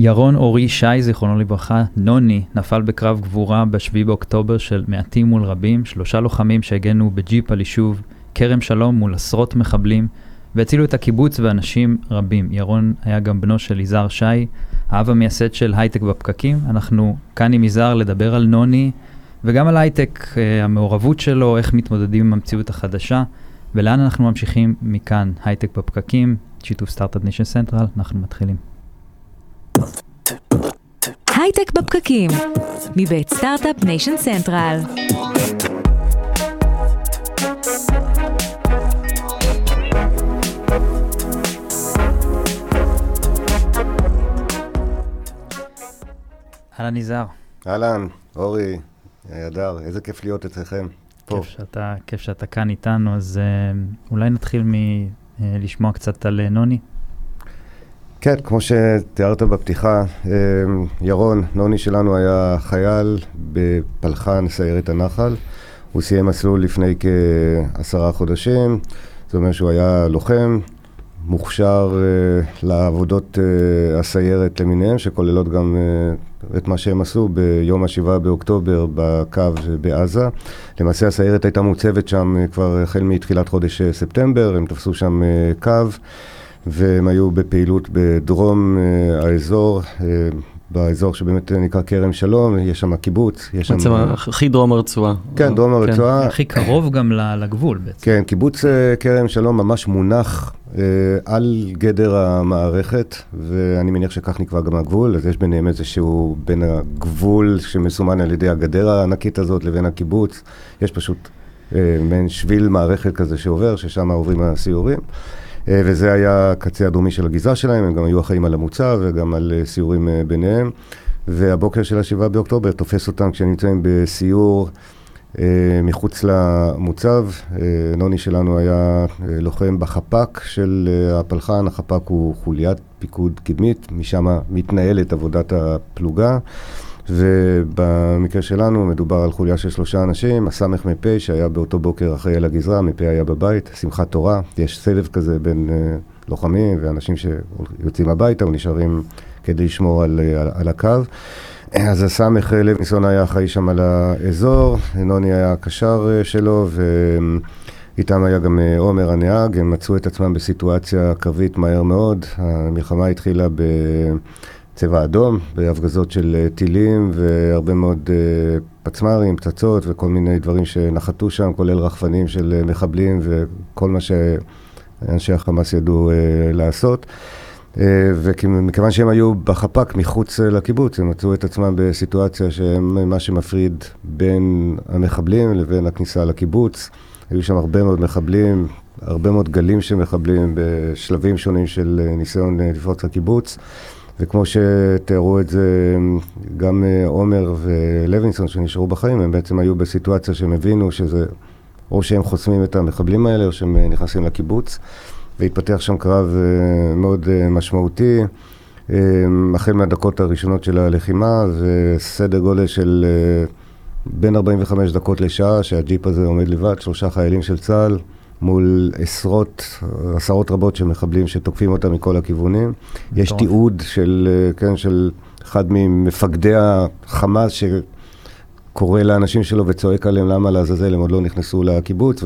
ירון אורי שי, זיכרונו לברכה, נוני, נפל בקרב גבורה ב-7 באוקטובר של מעטים מול רבים, שלושה לוחמים שהגנו בג'יפ על יישוב כרם שלום מול עשרות מחבלים, והצילו את הקיבוץ ואנשים רבים. ירון היה גם בנו של יזהר שי, האב המייסד של הייטק בפקקים. אנחנו כאן עם יזהר לדבר על נוני וגם על הייטק, אה, המעורבות שלו, איך מתמודדים עם המציאות החדשה, ולאן אנחנו ממשיכים מכאן, הייטק בפקקים, שיתוף Start-Up Nation Central, אנחנו מתחילים. הייטק בפקקים, מבית Start-Up Nation Central. אהלן יזהר. אהלן, אורי, הדר, איזה כיף להיות אצלכם. פה. כיף שאתה, כיף שאתה כאן איתנו, אז אה, אולי נתחיל מלשמוע קצת על אה, נוני. כן, כמו שתיארת בפתיחה, אה, ירון, נוני שלנו היה חייל בפלחן סיירת הנחל. הוא סיים מסלול לפני כעשרה חודשים, זאת אומרת שהוא היה לוחם, מוכשר uh, לעבודות uh, הסיירת למיניהם, שכוללות גם uh, את מה שהם עשו ביום השבעה באוקטובר בקו בעזה. למעשה הסיירת הייתה מוצבת שם כבר החל מתחילת חודש ספטמבר, הם תפסו שם קו. והם היו בפעילות בדרום uh, האזור, uh, באזור שבאמת נקרא כרם שלום, יש שם קיבוץ, יש שם... בעצם הכי דרום הרצועה. כן, דרום כן. הרצועה. הכי קרוב גם לגבול בעצם. כן, קיבוץ uh, כרם שלום ממש מונח uh, על גדר המערכת, ואני מניח שכך נקבע גם הגבול, אז יש ביניהם איזשהו, בין הגבול שמסומן על ידי הגדר הענקית הזאת לבין הקיבוץ, יש פשוט uh, מעין שביל מערכת כזה שעובר, ששם עוברים הסיורים. אה, וזה היה הקצה הדרומי של הגזרה שלהם, הם גם היו אחראים על המוצב וגם על אה, סיורים אה, ביניהם. והבוקר של השבעה באוקטובר תופס אותם כשהם נמצאים בסיור אה, מחוץ למוצב. אה, נוני שלנו היה אה, לוחם בחפ"ק של אה, הפלחן, החפ"ק הוא חוליית פיקוד קדמית, משם מתנהלת עבודת הפלוגה. ובמקרה שלנו מדובר על חוליה של שלושה אנשים, הסמ"פ שהיה באותו בוקר אחראי הגזרה, מ"פ היה בבית, שמחת תורה, יש סבב כזה בין uh, לוחמים ואנשים שיוצאים הביתה ונשארים כדי לשמור על, על, על הקו. אז הסמ"ך לוינסון היה אחראי שם על האזור, נוני היה הקשר אה, שלו ואיתם היה גם אה, עומר הנהג, הם מצאו את עצמם בסיטואציה קרבית מהר מאוד, המלחמה התחילה ב... צבע אדום, בהפגזות של אה, טילים והרבה מאוד uh, פצמ"רים, פצצות וכל מיני דברים שנחתו שם, כולל רחפנים של uh, מחבלים וכל מה שאנשי החמאס ידעו לעשות. ומכיוון שהם היו בחפ"ק מחוץ לקיבוץ, הם מצאו את עצמם בסיטואציה שהם מה שמפריד בין המחבלים לבין הכניסה לקיבוץ. היו שם הרבה מאוד מחבלים, הרבה מאוד גלים של מחבלים בשלבים שונים של ניסיון לפרוץ לקיבוץ. וכמו שתיארו את זה גם אה, עומר ולוינסון שנשארו בחיים, הם בעצם היו בסיטואציה שהם הבינו שזה או שהם חוסמים את המחבלים האלה או שהם אה, נכנסים לקיבוץ, והתפתח שם קרב אה, מאוד משמעותי. החל מהדקות הראשונות של הלחימה, וסדר גודל של בין 45 דקות לשעה, שהג'יפ הזה עומד לבד, שלושה חיילים של צה"ל, מול עשרות, עשרות רבות של מחבלים שתוקפים אותם מכל הכיוונים. יש תיעוד של, כן, של אחד ממפקדי החמאס שקורא לאנשים שלו וצועק עליהם למה לעזאזל הם עוד לא נכנסו לקיבוץ,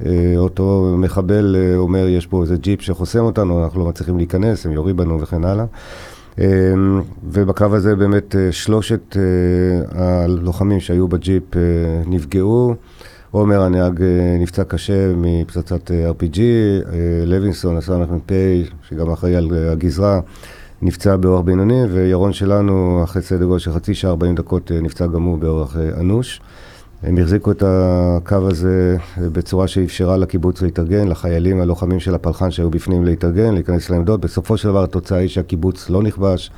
ואותו מחבל אומר, יש פה איזה ג'יפ שחוסם אותנו, אנחנו לא מצליחים להיכנס, הם יורים בנו וכן הלאה. ובקרב הזה באמת שלושת הלוחמים שהיו בג'יפ נפגעו. עומר הנהג אה, נפצע קשה מפצצת אה, RPG, אה, לוינסון, הסמ"פ, שגם אחראי על הגזרה, נפצע באורח בינוני, וירון שלנו, אחרי סדר גודל של חצי שעה, 40 דקות, נפצע גם הוא באורח אנוש. הם החזיקו את הקו הזה בצורה שאפשרה לקיבוץ להתארגן, לחיילים הלוחמים של הפלחן שהיו בפנים להתארגן, להיכנס לעמדות. בסופו של דבר התוצאה היא שהקיבוץ לא נכבש,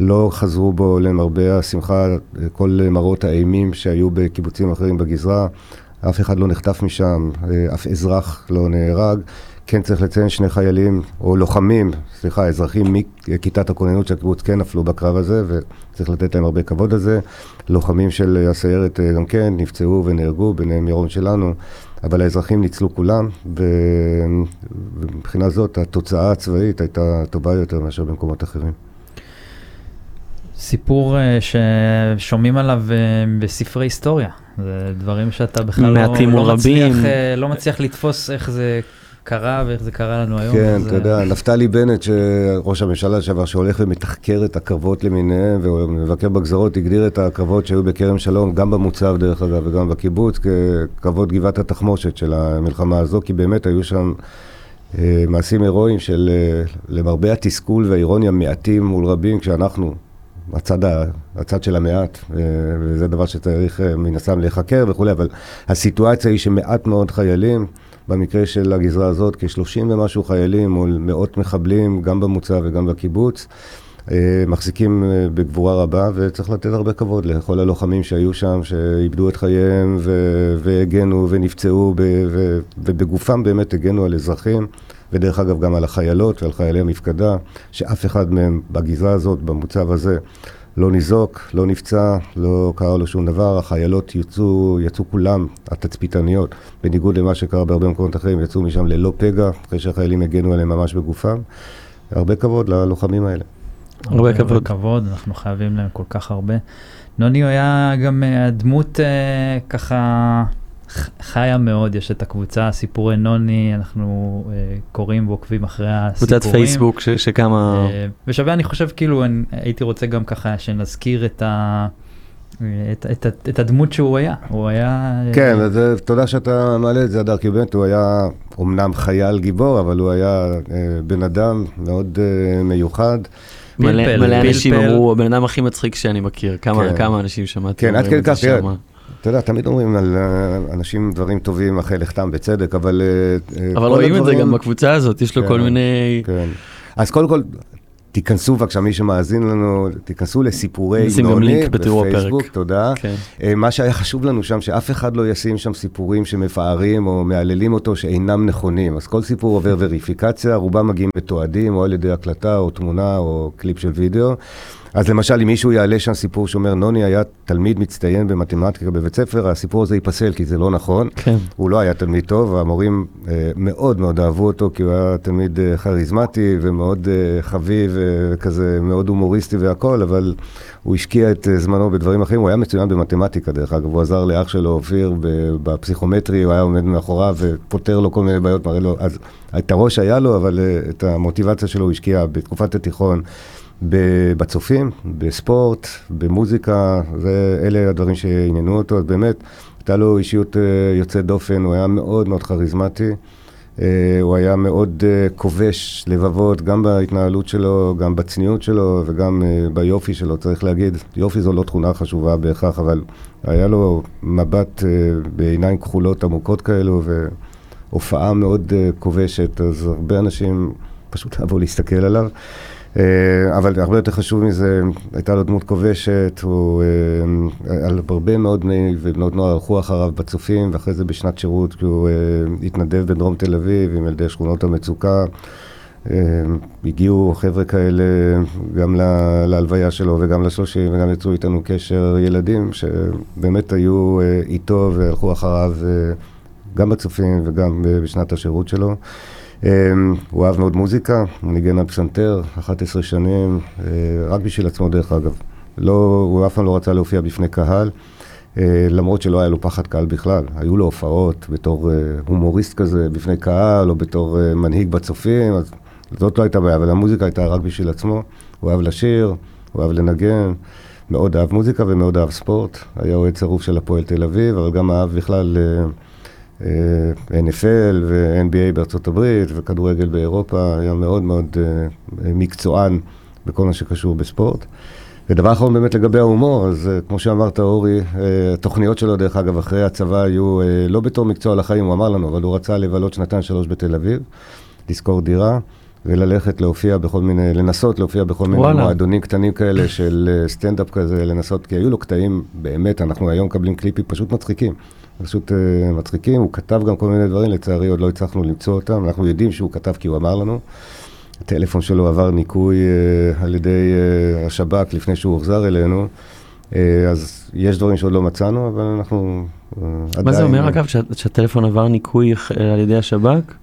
לא חזרו בו למרבה השמחה כל מראות האימים שהיו בקיבוצים אחרים בגזרה. אף אחד לא נחטף משם, אה, אף אזרח לא נהרג. כן צריך לציין שני חיילים, או לוחמים, סליחה, אזרחים מכיתת הכוננות של הקיבוץ כן נפלו בקרב הזה, וצריך לתת להם הרבה כבוד על זה. לוחמים של הסיירת אה, גם כן נפצעו ונהרגו, ביניהם ירון שלנו, אבל האזרחים ניצלו כולם, ומבחינה זאת התוצאה הצבאית הייתה טובה יותר מאשר במקומות אחרים. סיפור אה, ששומעים עליו אה, בספרי היסטוריה. זה דברים שאתה בכלל לא, לא, מצליח. אה, לא מצליח לתפוס איך זה קרה ואיך זה קרה לנו היום. כן, אתה אה, יודע, נפתלי בנט, שראש הממשלה לשעבר, שהולך ומתחקר את הקרבות למיניהם, ומבקר בגזרות, הגדיר את הקרבות שהיו בכרם שלום, גם במוצב דרך אגב, וגם בקיבוץ, כקרבות גבעת התחמושת של המלחמה הזו, כי באמת היו שם מעשים הירואיים של, למרבה התסכול והאירוניה, מעטים מול רבים, כשאנחנו, הצד, ה- הצד של המעט, אה, וזה דבר שצריך אה, מן הסתם להיחקר וכולי, אבל הסיטואציה היא שמעט מאוד חיילים, במקרה של הגזרה הזאת, כ-30 ומשהו חיילים מול מאות מחבלים, גם במוצב וגם בקיבוץ, אה, מחזיקים בגבורה רבה, וצריך לתת הרבה כבוד לכל הלוחמים שהיו שם, שאיבדו את חייהם והגנו ונפצעו, ובגופם באמת הגנו על אזרחים, ודרך אגב גם על החיילות ועל חיילי המפקדה, שאף אחד מהם בגזרה הזאת, במוצב הזה, לא ניזוק, לא נפצע, לא קרה לו שום דבר, החיילות יצאו, יצאו כולם, התצפיתניות, בניגוד למה שקרה בהרבה מקומות אחרים, יצאו משם ללא פגע, אחרי שהחיילים הגנו עליהם ממש בגופם. הרבה כבוד ללוחמים האלה. הרבה כבוד. כבוד, אנחנו חייבים להם כל כך הרבה. נוני היה גם אה, דמות אה, ככה חיה מאוד, יש את הקבוצה סיפורי נוני, אנחנו אה, קוראים ועוקבים אחרי הסיפורים. קבוצת פייסבוק ש- שכמה... אה, ושווה, אני חושב, כאילו, אני, הייתי רוצה גם ככה שנזכיר את, ה, את, את, את, את הדמות שהוא היה. הוא היה... אה, כן, אז אה, תודה שאתה מעלה את זה, הדר, כי באמת הוא היה אומנם חייל גיבור, אבל הוא היה אה, בן אדם מאוד אה, מיוחד. מלא פלפל, מלא אנשים פלפל. אמרו, הבן אדם הכי מצחיק שאני מכיר. כמה כן. כמה אנשים שמעתי. כן, עד כדי זה כך. אתה יודע, תמיד אומרים על אה, אנשים דברים טובים אחרי לכתם, בצדק, אבל... אה, אה, אבל רואים את זה הדברים- גם בקבוצה הזאת, יש לו כן. כל מיני... כן. אז קודם כל, תיכנסו בבקשה, מי שמאזין לנו, תיכנסו לסיפורי נוני בתיאור הפרק. בפייסבוק, תודה. כן. אה, מה שהיה חשוב לנו שם, שאף אחד לא ישים שם סיפורים שמפארים או מהללים אותו שאינם נכונים. אז כל סיפור עובר וריפיקציה, רובם מגיעים מתועדים, או על ידי הקלטה, או תמונה, או קליפ של וידאו. אז למשל, אם מישהו יעלה שם סיפור שאומר, נוני היה תלמיד מצטיין במתמטיקה בבית ספר, הסיפור הזה ייפסל, כי זה לא נכון. כן. הוא לא היה תלמיד טוב, והמורים אה, מאוד מאוד אהבו אותו, כי הוא היה תלמיד אה, כריזמטי ומאוד אה, חביב וכזה מאוד הומוריסטי והכל, אבל הוא השקיע את אה, זמנו בדברים אחרים. הוא היה מצוין במתמטיקה, דרך אגב, הוא עזר לאח שלו, אופיר, בפסיכומטרי, הוא היה עומד מאחוריו ופותר לו כל מיני בעיות, מראה לו, אז את הראש היה לו, אבל אה, את המוטיבציה שלו הוא השקיע בתקופת התיכון. בצופים, בספורט, במוזיקה, זה, אלה הדברים שעניינו אותו, אז באמת, הייתה לו אישיות אה, יוצאת דופן, הוא היה מאוד מאוד כריזמטי, אה, הוא היה מאוד אה, כובש לבבות, גם בהתנהלות שלו, גם בצניעות שלו וגם ביופי שלו, צריך להגיד, יופי זו לא תכונה חשובה בהכרח, אבל היה לו מבט בעיניים כחולות עמוקות כאלו, והופעה מאוד כובשת, אז הרבה אנשים פשוט אהבו להסתכל עליו. אה, אבל הרבה יותר חשוב מזה, הייתה לו דמות כובשת, הוא, אה, על הרבה מאוד בני ובנות נוער הלכו אחריו בצופים, ואחרי זה בשנת שירות, כשהוא אה, התנדב בדרום תל אביב עם ילדי שכונות המצוקה. הגיעו חבר'ה כאלה גם להלוויה שלו וגם לשלושים, וגם יצרו איתנו קשר ילדים שבאמת היו איתו והלכו אחריו גם בצופים וגם בשנת השירות שלו. אמ, הוא אהב מאוד מוזיקה, הוא ניגן על פסנתר, 11 שנים, אה, רק בשביל עצמו דרך אגב. לא, הוא אף פעם לא רצה להופיע בפני קהל, אה, למרות שלא היה לו פחד קהל בכלל. היו לו הופעות בתור אה, הומוריסט כזה בפני קהל, או בתור מנהיג בצופים, אז זאת לא הייתה בעיה, אבל המוזיקה הייתה רק בשביל עצמו. הוא אהב לשיר, הוא אהב לנגן, מאוד אהב מוזיקה ומאוד אהב ספורט. היה אוהד צרוף של הפועל תל אביב, אבל גם אהב בכלל... אה, אה, NFL ו-NBA בארצות הברית וכדורגל באירופה, היה מאוד מאוד אה, מקצוען בכל מה שקשור בספורט. ודבר אחרון באמת לגבי ההומור, אז אה, כמו שאמרת אורי, אה, התוכניות שלו דרך אגב אחרי הצבא היו אה, לא בתור מקצוע לחיים, הוא אמר לנו, אבל הוא רצה לבלות שנתיים שלוש בתל אביב, לשכור דירה. וללכת להופיע בכל מיני, לנסות להופיע בכל מיני וואלה. מועדונים קטנים כאלה של אה, סטנדאפ כזה, לנסות, כי היו לו קטעים, באמת, אנחנו היום מקבלים קליפים פשוט מצחיקים. פשוט uh, מצחיקים, הוא כתב גם כל מיני דברים, לצערי עוד לא הצלחנו למצוא אותם, אנחנו יודעים שהוא כתב כי הוא אמר לנו. הטלפון שלו עבר ניקוי uh, על ידי uh, השב"כ לפני שהוא הוחזר אלינו, uh, אז יש דברים שעוד לא מצאנו, אבל אנחנו uh, עדיין... מה זה אומר אגב, שה- שהטלפון עבר ניקוי על ידי השב"כ?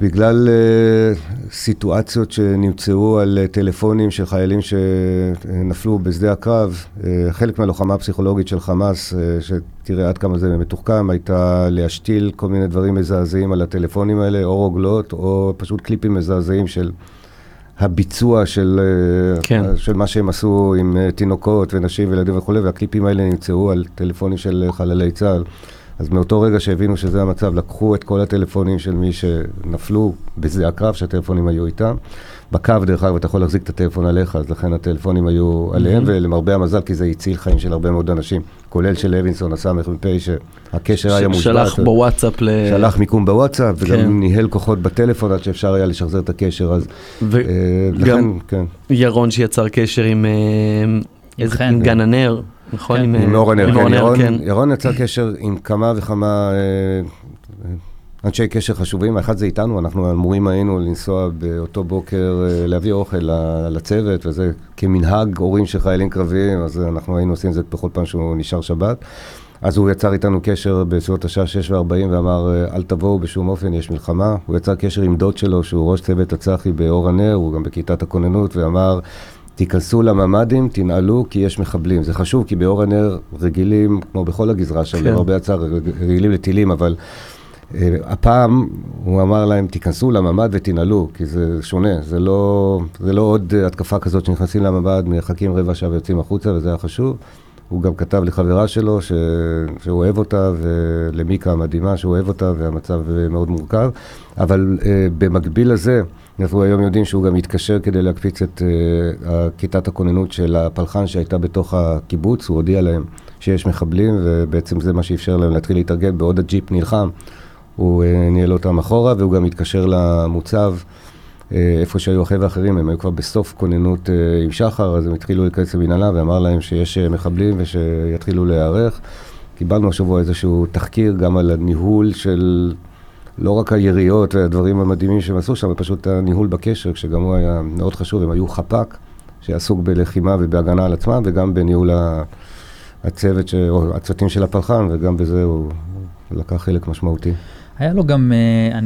בגלל uh, סיטואציות שנמצאו על uh, טלפונים של חיילים שנפלו בשדה הקרב, uh, חלק מהלוחמה הפסיכולוגית של חמאס, uh, שתראה עד כמה זה מתוחכם, הייתה להשתיל כל מיני דברים מזעזעים על הטלפונים האלה, או רוגלות, או פשוט קליפים מזעזעים של הביצוע של, uh, כן. של מה שהם עשו עם uh, תינוקות ונשים וילדים וכולי, והקליפים האלה נמצאו על טלפונים של uh, חללי צה"ל. אז מאותו רגע שהבינו שזה המצב, לקחו את כל הטלפונים של מי שנפלו בשדה הקרב, שהטלפונים היו איתם. בקו, דרך אגב, אתה יכול להחזיק את הטלפון עליך, אז לכן הטלפונים היו עליהם, ולמרבה המזל, כי זה הציל חיים של הרבה מאוד אנשים, כולל של לוינסון, הסמ"פ, שהקשר היה מושבת. שלח בוואטסאפ ל... שלח מיקום בוואטסאפ, וגם כן. ניהל כוחות בטלפון עד שאפשר היה לשחזר את הקשר, אז אה, לכן, וגם כן. ירון שיצר קשר עם... אה, איזה- גן הנר, נכון? כן. עם אה, עם כן, אור הנר, ירון, כן. ירון יצר קשר עם כמה וכמה אה, אנשי קשר חשובים, האחד זה איתנו, אנחנו אמורים היינו לנסוע באותו בוקר אה, להביא אוכל ל- לצוות, וזה כמנהג הורים של חיילים קרביים, אז אנחנו היינו עושים את זה בכל פעם שהוא נשאר שבת. אז הוא יצר איתנו קשר בסביבות השעה 6 ו-40 ואמר, אל תבואו בשום אופן, יש מלחמה. הוא יצר קשר עם דוד שלו, שהוא ראש צוות הצח"י באור הנר, הוא גם בכיתת הכוננות, ואמר, תיכנסו לממ"דים, תנעלו, כי יש מחבלים. זה חשוב, כי באור הנר רגילים, כמו בכל הגזרה שם, כן. למרבה הצער, רגילים לטילים, אבל אה, הפעם הוא אמר להם, תיכנסו לממ"ד ותנעלו, כי זה שונה, זה לא, זה לא עוד התקפה כזאת שנכנסים לממ"ד, מחכים רבע שעה ויוצאים החוצה, וזה היה חשוב. הוא גם כתב לחברה שלו ש... שהוא אוהב אותה, ולמיקה המדהימה שהוא אוהב אותה, והמצב מאוד מורכב. אבל אה, במקביל לזה, אנחנו היום יודעים שהוא גם התקשר כדי להקפיץ את אה, כיתת הכוננות של הפלחן שהייתה בתוך הקיבוץ, הוא הודיע להם שיש מחבלים, ובעצם זה מה שאפשר להם להתחיל להתארגן בעוד הג'יפ נלחם. הוא אה, ניהל אותם אחורה, והוא גם התקשר למוצב, אה, איפה שהיו החבר'ה האחרים, הם היו כבר בסוף כוננות אה, עם שחר, אז הם התחילו להיכנס למנהלה, ואמר להם שיש אה, מחבלים ושיתחילו להיערך. קיבלנו השבוע איזשהו תחקיר גם על הניהול של לא רק היריות והדברים המדהימים שהם עשו שם, פשוט הניהול בקשר, שגם הוא היה מאוד חשוב, הם היו חפ"ק, שעסוק בלחימה ובהגנה על עצמם, וגם בניהול הצוות, ש... או הצוותים של הפלחן, וגם בזה הוא לקח חלק משמעותי. היה לו גם אה,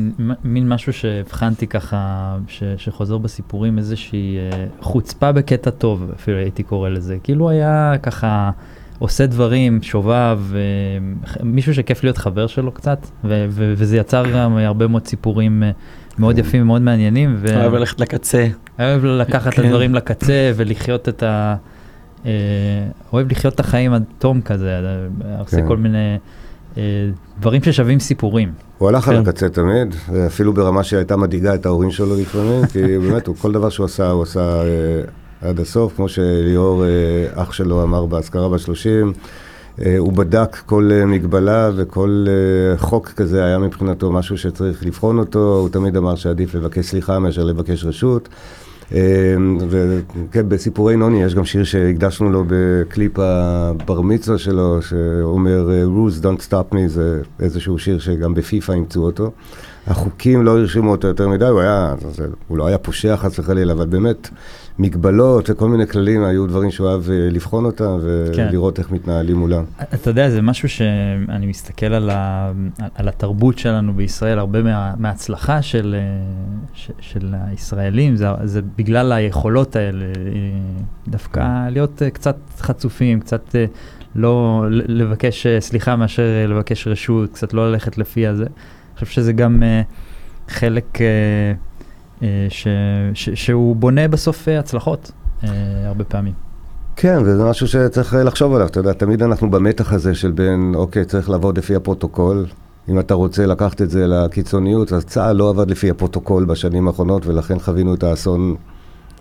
מין משהו שהבחנתי ככה, ש, שחוזר בסיפורים, איזושהי אה, חוצפה בקטע טוב, אפילו הייתי קורא לזה. כאילו היה ככה עושה דברים, שובב, אה, מישהו שכיף להיות חבר שלו קצת, וזה יצר גם הרבה מאוד סיפורים אה, מאוד יפים ומאוד מעניינים. אוהב ללכת לקצה. אוהב לקחת את כן. הדברים לקצה ולחיות את ה... אה, אוהב לחיות את החיים עד תום כזה, עושה כן. כל מיני דברים ששווים סיפורים. הוא הלך על כן. הקצה תמיד, אפילו ברמה שהייתה מדאיגה את ההורים שלו לפעמים, כי באמת, כל דבר שהוא עשה, הוא עשה עד הסוף, כמו שליאור, אה, אח שלו, אמר באזכרה בשלושים. אה, הוא בדק כל אה, מגבלה וכל חוק כזה היה מבחינתו משהו שצריך לבחון אותו, הוא תמיד אמר שעדיף לבקש סליחה מאשר לבקש רשות. וכן, בסיפורי נוני יש גם שיר שהקדשנו לו בקליפ הבר מצווה שלו, שאומר rules don't stop me, זה איזשהו שיר שגם בפיפ"א אימצו אותו. החוקים לא הרשימו אותו יותר מדי, הוא היה, הוא לא היה פושע חס וחלילה, אבל באמת, מגבלות וכל מיני כללים היו דברים שהוא אהב אה, לבחון אותם כן. ולראות איך מתנהלים מולם. אתה יודע, זה משהו שאני מסתכל על, ה, על התרבות שלנו בישראל, הרבה מה, מההצלחה של, אה, ש, של הישראלים, זה, זה בגלל היכולות האלה, אה, דווקא להיות אה, קצת חצופים, קצת לא לבקש סליחה מאשר לבקש רשות, קצת לא ללכת לפי הזה. אני חושב שזה גם חלק ש, ש, שהוא בונה בסוף אה, הצלחות, אה, הרבה פעמים. כן, וזה משהו שצריך אה, לחשוב עליו, אתה יודע, תמיד אנחנו במתח הזה של בין, אוקיי, צריך לעבוד לפי הפרוטוקול. אם אתה רוצה לקחת את זה לקיצוניות, אז צה"ל לא עבד לפי הפרוטוקול בשנים האחרונות, ולכן חווינו את האסון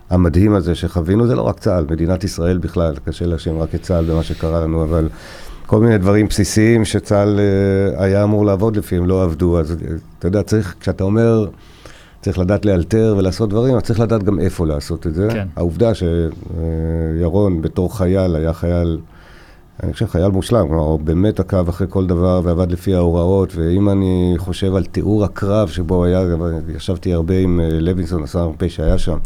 המדהים הזה שחווינו. זה לא רק צה"ל, מדינת ישראל בכלל, קשה להאשים רק את צה"ל במה שקרה לנו, אבל כל מיני דברים בסיסיים שצה"ל אה, היה אמור לעבוד לפיהם לא עבדו. אז אה, אתה יודע, צריך, כשאתה אומר... צריך לדעת לאלתר ולעשות דברים, אז צריך לדעת גם איפה לעשות את זה. כן. העובדה שירון בתור חייל היה חייל, אני חושב חייל מושלם, כלומר, הוא באמת עקב אחרי כל דבר ועבד לפי ההוראות, ואם אני חושב על תיאור הקרב שבו היה, ישבתי הרבה עם אה, לוינסון, השר המ"פ שהיה שם,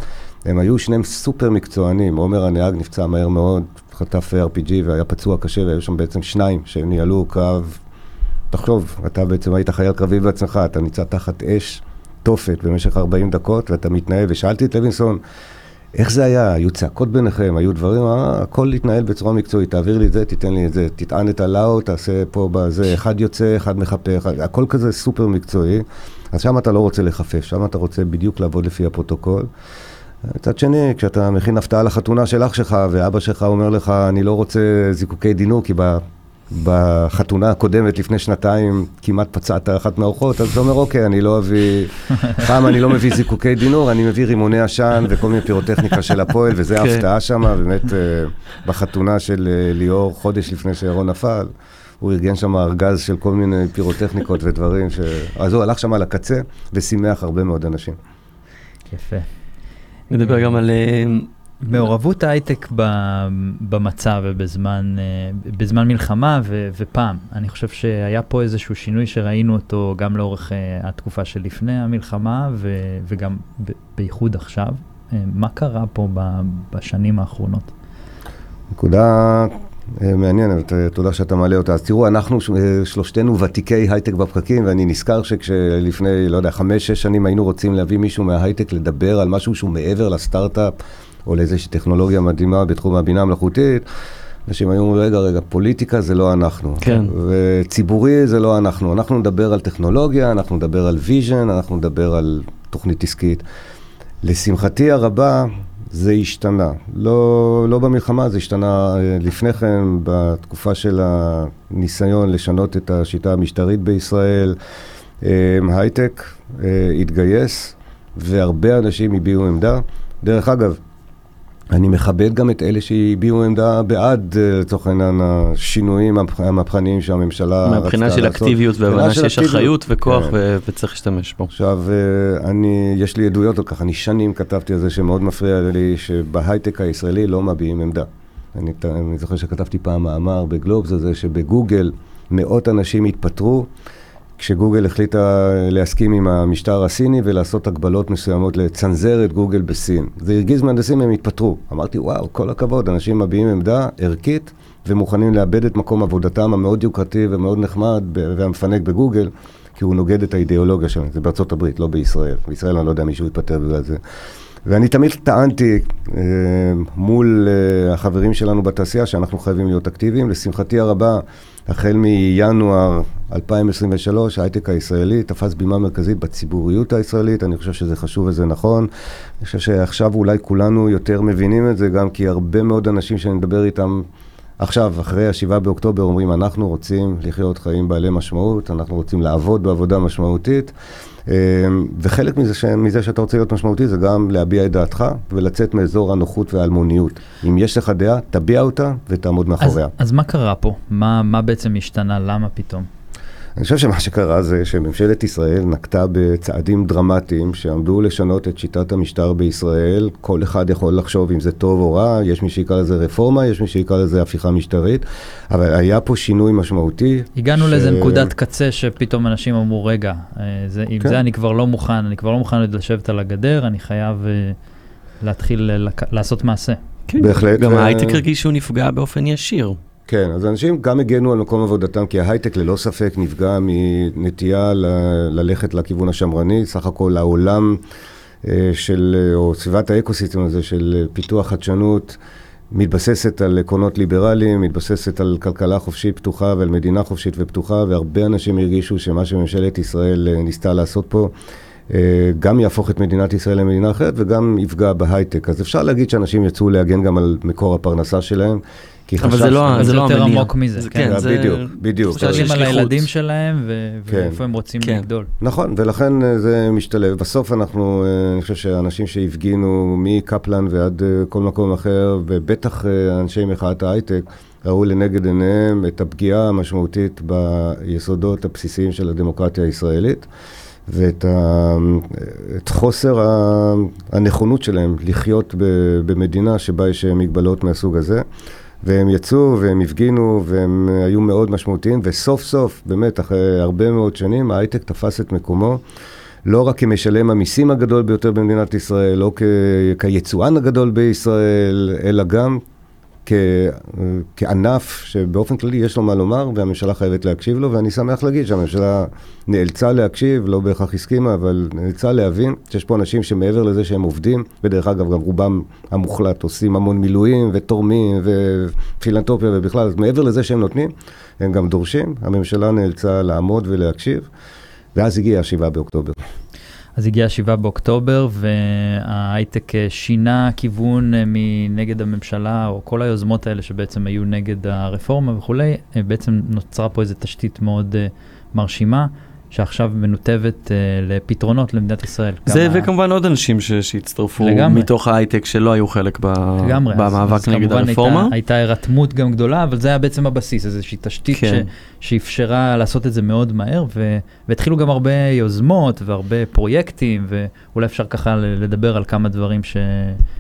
הם היו שניהם סופר מקצוענים, עומר הנהג נפצע מהר מאוד, חטף RPG והיה פצוע קשה, והיו שם בעצם שניים שניהלו קרב. תחשוב, אתה בעצם היית חייל קרבי בעצמך, אתה ניצד תחת אש תופת במשך 40 דקות, ואתה מתנהל, ושאלתי את לוינסון, איך זה היה? היו צעקות ביניכם, היו דברים, אה, הכל התנהל בצורה מקצועית, תעביר לי את זה, תיתן לי את זה, תטען את הלאו, תעשה פה בזה, אחד יוצא, אחד מחפה, אחד, הכל כזה סופר מקצועי, אז שם אתה לא רוצה לחפף, שם אתה רוצה בדיוק לעבוד לפי הפרוטוקול. מצד שני, כשאתה מכין הפתעה לחתונה של אח שלך, ואבא שלך אומר לך, אני לא רוצה זיקוקי דינור, כי. בחתונה הקודמת לפני שנתיים כמעט פצעת אחת מהאורחות, אז אתה אומר, אוקיי, אני לא אביא, פעם אני לא מביא זיקוקי דינור, אני מביא רימוני עשן וכל מיני פירוטכניקה של הפועל, וזה כן. ההפתעה שם, באמת אה, בחתונה של אה, ליאור, חודש לפני שירון נפל, הוא ארגן שם ארגז של כל מיני פירוטכניקות ודברים, ש... אז הוא הלך שם על הקצה ושימח הרבה מאוד אנשים. יפה. נדבר גם על... מעורבות ההייטק במצב ובזמן אה, בזמן מלחמה ו- ופעם. אני חושב שהיה פה איזשהו שינוי שראינו אותו גם לאורך אה, התקופה שלפני המלחמה ו- וגם בייחוד עכשיו. אה, מה קרה פה בשנים האחרונות? נקודה מעניינת, תודה שאתה מעלה אותה. אז תראו, אנחנו שלושתנו ותיקי הייטק בפקקים, ואני נזכר שכשלפני, לא יודע, חמש-שש שנים היינו רוצים להביא מישהו מההייטק לדבר על משהו שהוא מעבר לסטארט-אפ, או לאיזושהי טכנולוגיה מדהימה בתחום הבינה המלאכותית. אנשים היו אומרים, רגע, רגע, פוליטיקה זה לא אנחנו. כן. וציבורי זה לא אנחנו. אנחנו נדבר על טכנולוגיה, אנחנו נדבר על vision, אנחנו נדבר על תוכנית עסקית. לשמחתי הרבה, זה השתנה. לא, לא במלחמה, זה השתנה אה, לפני כן, בתקופה של הניסיון לשנות את השיטה המשטרית בישראל. אה, הייטק אה, התגייס, והרבה אנשים הביעו עמדה. דרך אגב, אני מכבד גם את אלה שהביעו עמדה בעד, אה, לצורך העניין, השינויים המהפ- המהפכניים שהממשלה רצתה לעשות. מהבחינה של אקטיביות והבנה שיש. אחריות וכוח כן. ו- וצריך להשתמש בו. עכשיו, אה, אני, יש לי עדויות על כך, אני שנים כתבתי על זה שמאוד מפריע לי שבהייטק הישראלי לא מביעים עמדה. אני, אני זוכר שכתבתי פעם מאמר בגלובס על זה שבגוגל מאות אנשים התפטרו כשגוגל החליטה להסכים עם המשטר הסיני ולעשות הגבלות מסוימות לצנזר את גוגל בסין. זה הרגיז מהנדסים, הם התפטרו. אמרתי, וואו, כל הכבוד, אנשים מביעים עמדה ערכית ומוכנים לאבד את מקום עבודתם המאוד יוקרתי ומאוד נחמד והמפנק בגוגל, כי הוא נוגד את האידיאולוגיה שלהם. זה בארצות הברית, לא בישראל. בישראל אני לא יודע אם מישהו יתפטר בגלל זה. ואני תמיד טענתי אה, מול אה, החברים שלנו בתעשייה שאנחנו חייבים להיות אקטיביים. לשמחתי הרבה, החל מינואר 2023, ההייטק הישראלי תפס בימה מרכזית בציבוריות הישראלית, אני חושב שזה חשוב וזה נכון. אני חושב שעכשיו אולי כולנו יותר מבינים את זה, גם כי הרבה מאוד אנשים שאני מדבר איתם עכשיו, אחרי השבעה באוקטובר, אומרים, אנחנו רוצים לחיות חיים בעלי משמעות, אנחנו רוצים לעבוד בעבודה משמעותית, וחלק מזה, ש... מזה שאתה רוצה להיות משמעותי זה גם להביע את דעתך ולצאת מאזור הנוחות והאלמוניות. אם יש לך דעה, תביע אותה ותעמוד אז, מאחוריה. אז מה קרה פה? מה, מה בעצם השתנה? למה פתאום? אני חושב שמה שקרה זה שממשלת ישראל נקטה בצעדים דרמטיים שעמדו לשנות את שיטת המשטר בישראל. כל אחד יכול לחשוב אם זה טוב או רע, יש מי שיקרא לזה רפורמה, יש מי שיקרא לזה הפיכה משטרית, אבל היה פה שינוי משמעותי. הגענו ש- לאיזה נקודת קצה שפתאום אנשים אמרו, רגע, אה, זה, עם כן. זה אני כבר לא מוכן, אני כבר לא מוכן לשבת על הגדר, אני חייב אה, להתחיל לק- לעשות מעשה. כן, בהחלט, גם אה, ההייטק הרגיש שהוא נפגע באופן ישיר. כן, אז אנשים גם הגנו על מקום עבודתם, כי ההייטק ללא ספק נפגע מנטייה ל- ללכת לכיוון השמרני. סך הכל העולם אה, של, או סביבת האקוסיסטם הזה של פיתוח חדשנות, מתבססת על עקרונות ליברליים, מתבססת על כלכלה חופשית פתוחה ועל מדינה חופשית ופתוחה, והרבה אנשים הרגישו שמה שממשלת ישראל אה, ניסתה לעשות פה, אה, גם יהפוך את מדינת ישראל למדינה אחרת וגם יפגע בהייטק. אז אפשר להגיד שאנשים יצאו להגן גם על מקור הפרנסה שלהם. כי אבל חשש- זה לא אבל זה זה לא יותר המניע. עמוק מזה, זה- כן. כן, זה... בדיוק, בדיוק. מסתכלים על. הילדים שלהם ו- כן. ואיפה הם רוצים כן. לגדול. נכון, ולכן אה, זה משתלב. בסוף אנחנו, אה, אני חושב שאנשים שהפגינו מקפלן ועד אה, כל מקום אחר, ובטח אנשי מחאת ההייטק, ראו לנגד עיניהם את הפגיעה המשמעותית ביסודות הבסיסיים של הדמוקרטיה הישראלית, ואת ה, את חוסר ה- הנכונות שלהם לחיות ב- במדינה שבה יש מגבלות מהסוג הזה. והם יצאו והם הפגינו והם אה, היו מאוד משמעותיים, וסוף סוף, באמת, אחרי הרבה מאוד שנים, ההייטק תפס את מקומו. לא רק כמשלם המיסים הגדול ביותר במדינת ישראל, לא כ... כיצואן הגדול בישראל, אלא גם כענף שבאופן כללי יש לו מה לומר והממשלה חייבת להקשיב לו, ואני שמח להגיד שהממשלה נאלצה להקשיב, לא בהכרח הסכימה, אבל נאלצה להבין שיש פה אנשים שמעבר לזה שהם עובדים, ודרך אגב גם רובם המוחלט עושים המון מילואים ותורמים ופילנטופיה ובכלל, אז מעבר לזה שהם נותנים, הם גם דורשים, הממשלה נאלצה לעמוד ולהקשיב, ואז הגיע השבעה באוקטובר. אז הגיע 7 באוקטובר וההייטק אה, שינה כיוון אה, מנגד הממשלה, או כל היוזמות האלה שבעצם היו נגד הרפורמה וכולי, אה, בעצם נוצרה פה איזו תשתית מאוד מרשימה. שעכשיו מנותבת uh, לפתרונות למדינת ישראל. זה וכמובן עוד אנשים שהצטרפו. מתוך ההייטק שלא היו חלק ב- לגמרי. במאבק אז, נגד אז הרפורמה. הייתה, הייתה הירתמות גם גדולה, אבל זה היה בעצם הבסיס, איזושהי תשתית כן. שאפשרה לעשות את זה מאוד מהר, ו- והתחילו גם הרבה יוזמות והרבה פרויקטים, ואולי אפשר ככה לדבר על כמה דברים ש...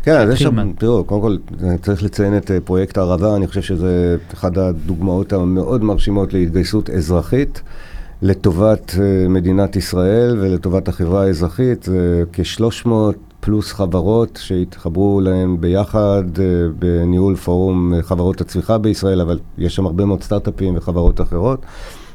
כן, אז יש שם, תראו, קודם כל צריך לציין את אה, פרויקט הערבה, אני חושב שזה אחת הדוגמאות המאוד מרשימות להתגייסות אזרחית. לטובת אה, מדינת ישראל ולטובת החברה האזרחית. זה כ-300 פלוס חברות שהתחברו להם ביחד אה, בניהול פורום אה, חברות הצמיחה בישראל, אבל יש שם הרבה מאוד סטארט-אפים וחברות אחרות.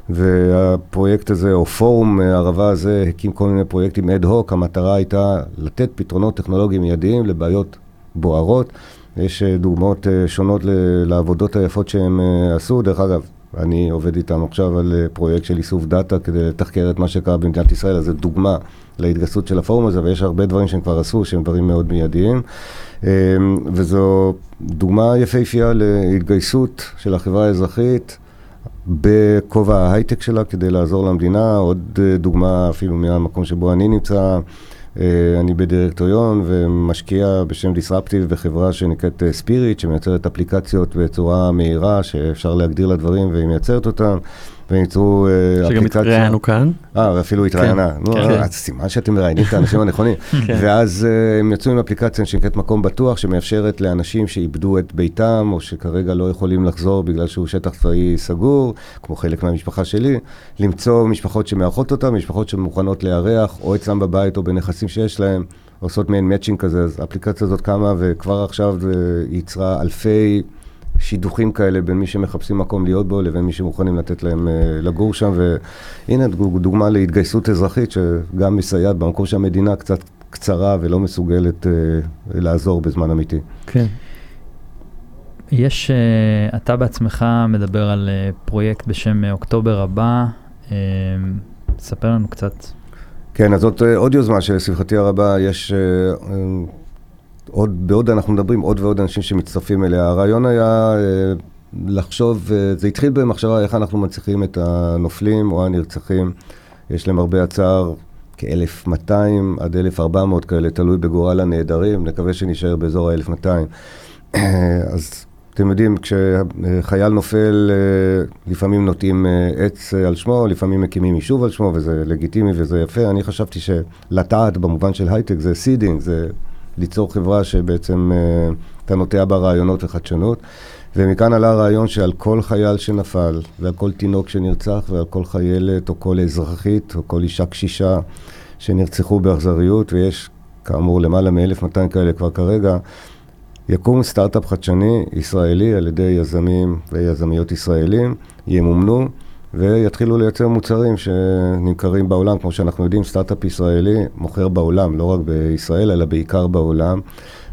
והפרויקט הזה, או פורום הערבה הזה, הקים כל מיני פרויקטים אד הוק. המטרה הייתה לתת פתרונות טכנולוגיים מיידיים לבעיות בוערות. יש דוגמאות שונות לעבודות היפות שהם עשו. דרך אגב, אני עובד איתם עכשיו על אה, פרויקט של איסוף data כדי לתחקר את מה שקרה במדינת ישראל, אז זו דוגמה להתגייסות של הפורום הזה, ויש הרבה דברים שהם כבר עשו, שהם דברים מאוד מיידיים. אמ, וזו דוגמה יפהפייה להתגייסות של החברה האזרחית בכובע ההייטק שלה כדי לעזור למדינה. עוד אה, דוגמה אפילו מהמקום שבו אני נמצא. אה, אני בדירקטוריון ומשקיע בשם Disruptive בחברה שנקראת Spirit, אה, שמייצרת אפליקציות בצורה מהירה, שאפשר להגדיר לה דברים והיא מייצרת אותן. והם ייצרו אפליקציה. שגם התראיינו כאן. אה, ואפילו התראיינה. כן, נו, כן. אז סימן שאתם מראיינים את האנשים הנכונים. כן. ואז uh, הם יצאו עם אפליקציה שנקראת מקום בטוח, שמאפשרת לאנשים שאיבדו את ביתם, או שכרגע לא יכולים לחזור בגלל שהוא שטח צבאי סגור, כמו חלק מהמשפחה שלי, למצוא משפחות שמארחות אותם, משפחות שמוכנות לארח, או אצלם בבית או בנכסים שיש להם. עושות מעין מאצ'ינג כזה, אז האפליקציה הזאת קמה וכבר עכשיו ייצרה אלפי שידוכים כאלה בין מי שמחפשים מקום להיות בו לבין מי שמוכנים לתת להם uh, לגור שם, והנה דוגמה להתגייסות אזרחית שגם מסייעת במקום שהמדינה קצת קצרה ולא מסוגלת uh, לעזור בזמן אמיתי. כן. יש, uh, אתה בעצמך מדבר על פרויקט בשם אוקטובר הבא, ספר לנו קצת. כן, אז זאת עוד יוזמה שלשמחתי הרבה יש... עוד, בעוד אנחנו מדברים, עוד ועוד אנשים שמצטרפים אליה. הרעיון היה אה, לחשוב, אה, זה התחיל במחשבה איך אנחנו מנציחים את הנופלים או הנרצחים. יש לנו, למרבה הצער, כ-1200 עד 1400 כאלה, תלוי בגורל הנעדרים, נקווה שנשאר באזור ה-1200. אז אתם יודעים, כשחייל נופל, אה, לפעמים נוטעים עץ על שמו, לפעמים מקימים יישוב על שמו, וזה לגיטימי וזה יפה. אני חשבתי שלטעת במובן של הייטק זה seeding, זה ליצור חברה שבעצם uh, אתה נוטע בה רעיונות וחדשנות. ומכאן עלה הרעיון שעל כל חייל שנפל, ועל כל תינוק שנרצח, ועל כל חיילת, או כל אזרחית, או כל אישה קשישה שנרצחו באכזריות, ויש כאמור למעלה מ-1200 כאלה כבר כרגע, יקום סטארט-אפ חדשני ישראלי על ידי יזמים ויזמיות ישראלים, ימומנו. ויתחילו לייצר מוצרים שנמכרים בעולם. כמו שאנחנו יודעים, סטארט-אפ ישראלי מוכר בעולם, לא רק בישראל, אלא בעיקר בעולם.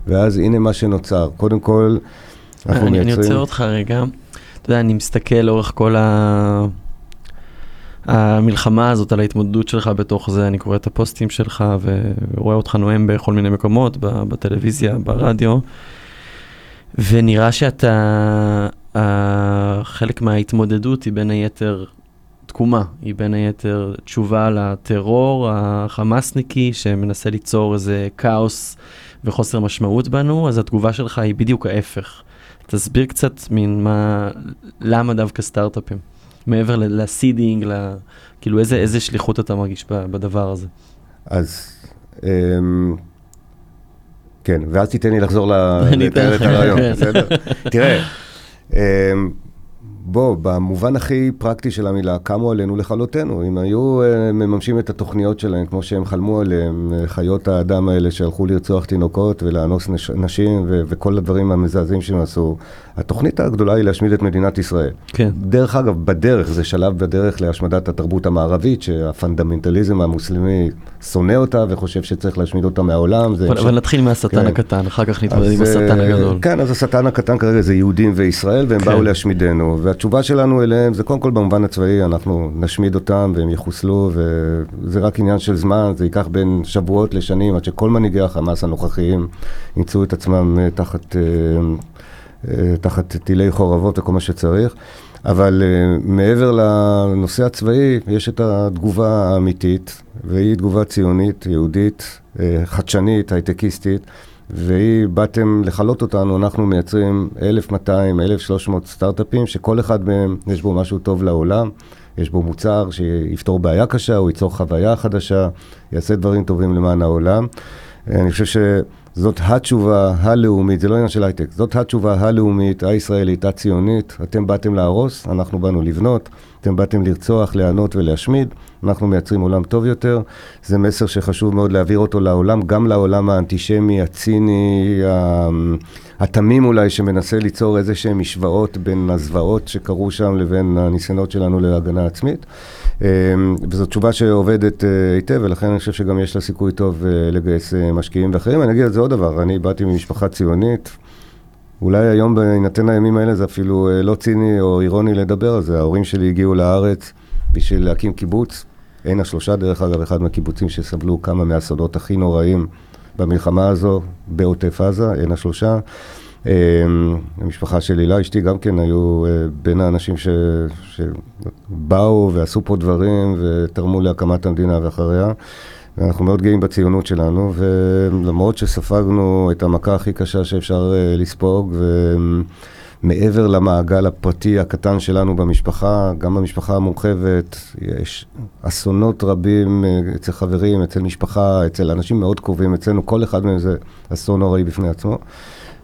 ואז הנה מה שנוצר. קודם כל, אנחנו אני, מייצרים... אני עוצר אותך רגע. אתה יודע, אני מסתכל לאורך כל ה... המלחמה הזאת על ההתמודדות שלך בתוך זה, אני קורא את הפוסטים שלך ורואה אותך נואם בכל מיני מקומות, בטלוויזיה, ברדיו, ונראה שאתה חלק מההתמודדות היא בין היתר תקומה, היא בין היתר תשובה לטרור החמאסניקי שמנסה ליצור איזה כאוס וחוסר משמעות בנו, אז התגובה שלך היא בדיוק ההפך. תסביר קצת מין מה, למה דווקא סטארט-אפים? מעבר לסידינג, ל, כאילו איזה, איזה שליחות אתה מרגיש בדבר הזה? אז אמ, כן, ואז תיתן לי לחזור לתאר את הרעיון. בסדר? תראה, אמ, בוא, במובן הכי פרקטי של המילה, קמו עלינו לכלותנו. אם היו uh, מממשים את התוכניות שלהם כמו שהם חלמו עליהם, uh, חיות האדם האלה שהלכו לרצוח תינוקות ולאנוס נש- נשים ו- וכל הדברים המזעזעים שהם עשו, התוכנית הגדולה היא להשמיד את מדינת ישראל. כן. דרך אגב, בדרך, זה שלב בדרך להשמדת התרבות המערבית, שהפונדמנטליזם המוסלמי שונא אותה וחושב שצריך להשמיד אותה מהעולם. זה אבל, ש- אבל נתחיל מהשטן כן. הקטן, אחר כך נתמודד עם השטן אה, הגדול. כן, אז השטן הקטן כרגע זה יהודים וישראל, והם כן. באו להשמידנו. והתשובה שלנו אליהם זה קודם כל במובן הצבאי, אנחנו נשמיד אותם והם יחוסלו, וזה רק עניין של זמן, זה ייקח בין שבועות לשנים עד שכל מנהיגי החמאס הנוכחיים ימצאו את עצמם אה, תחת, אה, אה, תחת טילי חורבות וכל מה שצריך. אבל מעבר לנושא הצבאי, יש את התגובה האמיתית, והיא תגובה ציונית, יהודית, חדשנית, הייטקיסטית, והיא, באתם לכלות אותנו, אנחנו מייצרים 1,200, 1,300 סטארט-אפים, שכל אחד מהם יש בו משהו טוב לעולם. יש בו מוצר שיפתור בעיה קשה, הוא ייצור חוויה חדשה, יעשה דברים טובים למען העולם. אני חושב שזאת התשובה הלאומית, זה לא עניין של הייטק, זאת התשובה הלאומית, הישראלית, הציונית. אתם באתם להרוס, אנחנו באנו לבנות, אתם באתם לרצוח, לענות ולהשמיד, אנחנו מייצרים עולם טוב יותר. זה מסר שחשוב מאוד להעביר אותו לעולם, גם לעולם האנטישמי, הציני, התמים אולי, שמנסה ליצור איזה שהן משוואות בין הזוועות שקרו שם לבין הניסיונות שלנו להגנה עצמית. אה, וזו תשובה שעובדת אה, היטב, ולכן אני חושב שגם יש לה סיכוי טוב אה, לגייס אה, משקיעים ואחרים. אני אגיד על זה עוד דבר, אני באתי ממשפחה ציונית. אולי היום, בהינתן הימים האלה, זה אפילו לא ציני או אירוני לדבר על זה. ההורים שלי הגיעו לארץ בשביל להקים קיבוץ. עין השלושה, דרך אגב, אחד מהקיבוצים שסבלו כמה מהאסונות הכי נוראים במלחמה הזו, בעוטף עזה, עין השלושה. אה, המשפחה של הילה, אשתי גם כן, היו אה, בין האנשים ש... שבאו ועשו פה דברים ותרמו להקמת המדינה ואחריה. אנחנו מאוד גאים בציונות שלנו, ולמרות שספגנו את המכה הכי קשה שאפשר uh, לספוג, ומעבר למעגל הפרטי הקטן שלנו במשפחה, גם במשפחה המורחבת, יש אסונות רבים uh, אצל חברים, אצל משפחה, אצל אנשים מאוד קרובים, אצלנו כל אחד מהם זה אסון נוראי בפני עצמו.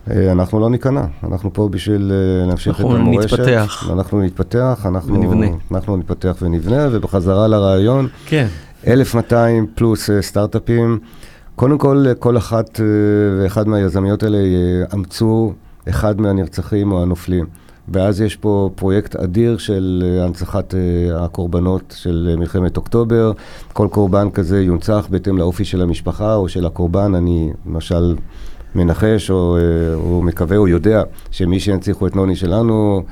Uh, אנחנו לא ניכנע, אנחנו פה בשביל uh, להמשיך את אנחנו המורשת. נתפתח. אנחנו נתפתח, אנחנו ונבנה. אנחנו נתפתח ונבנה, ובחזרה לרעיון. כן. 1,200 פלוס אה, סטארט-אפים. קודם כל, אה, כל אחת אה, ואחד מהיזמיות האלה יאמצו אחד מהנרצחים או הנופלים. ואז יש פה פרויקט אדיר של אה, הנצחת אה, הקורבנות של אה, מלחמת אוקטובר. כל קורבן כזה יונצח בהתאם לאופי של המשפחה או של הקורבן. אני למשל מנחש או, או מקווה או יודע שמי שינציחו את נוני שלנו,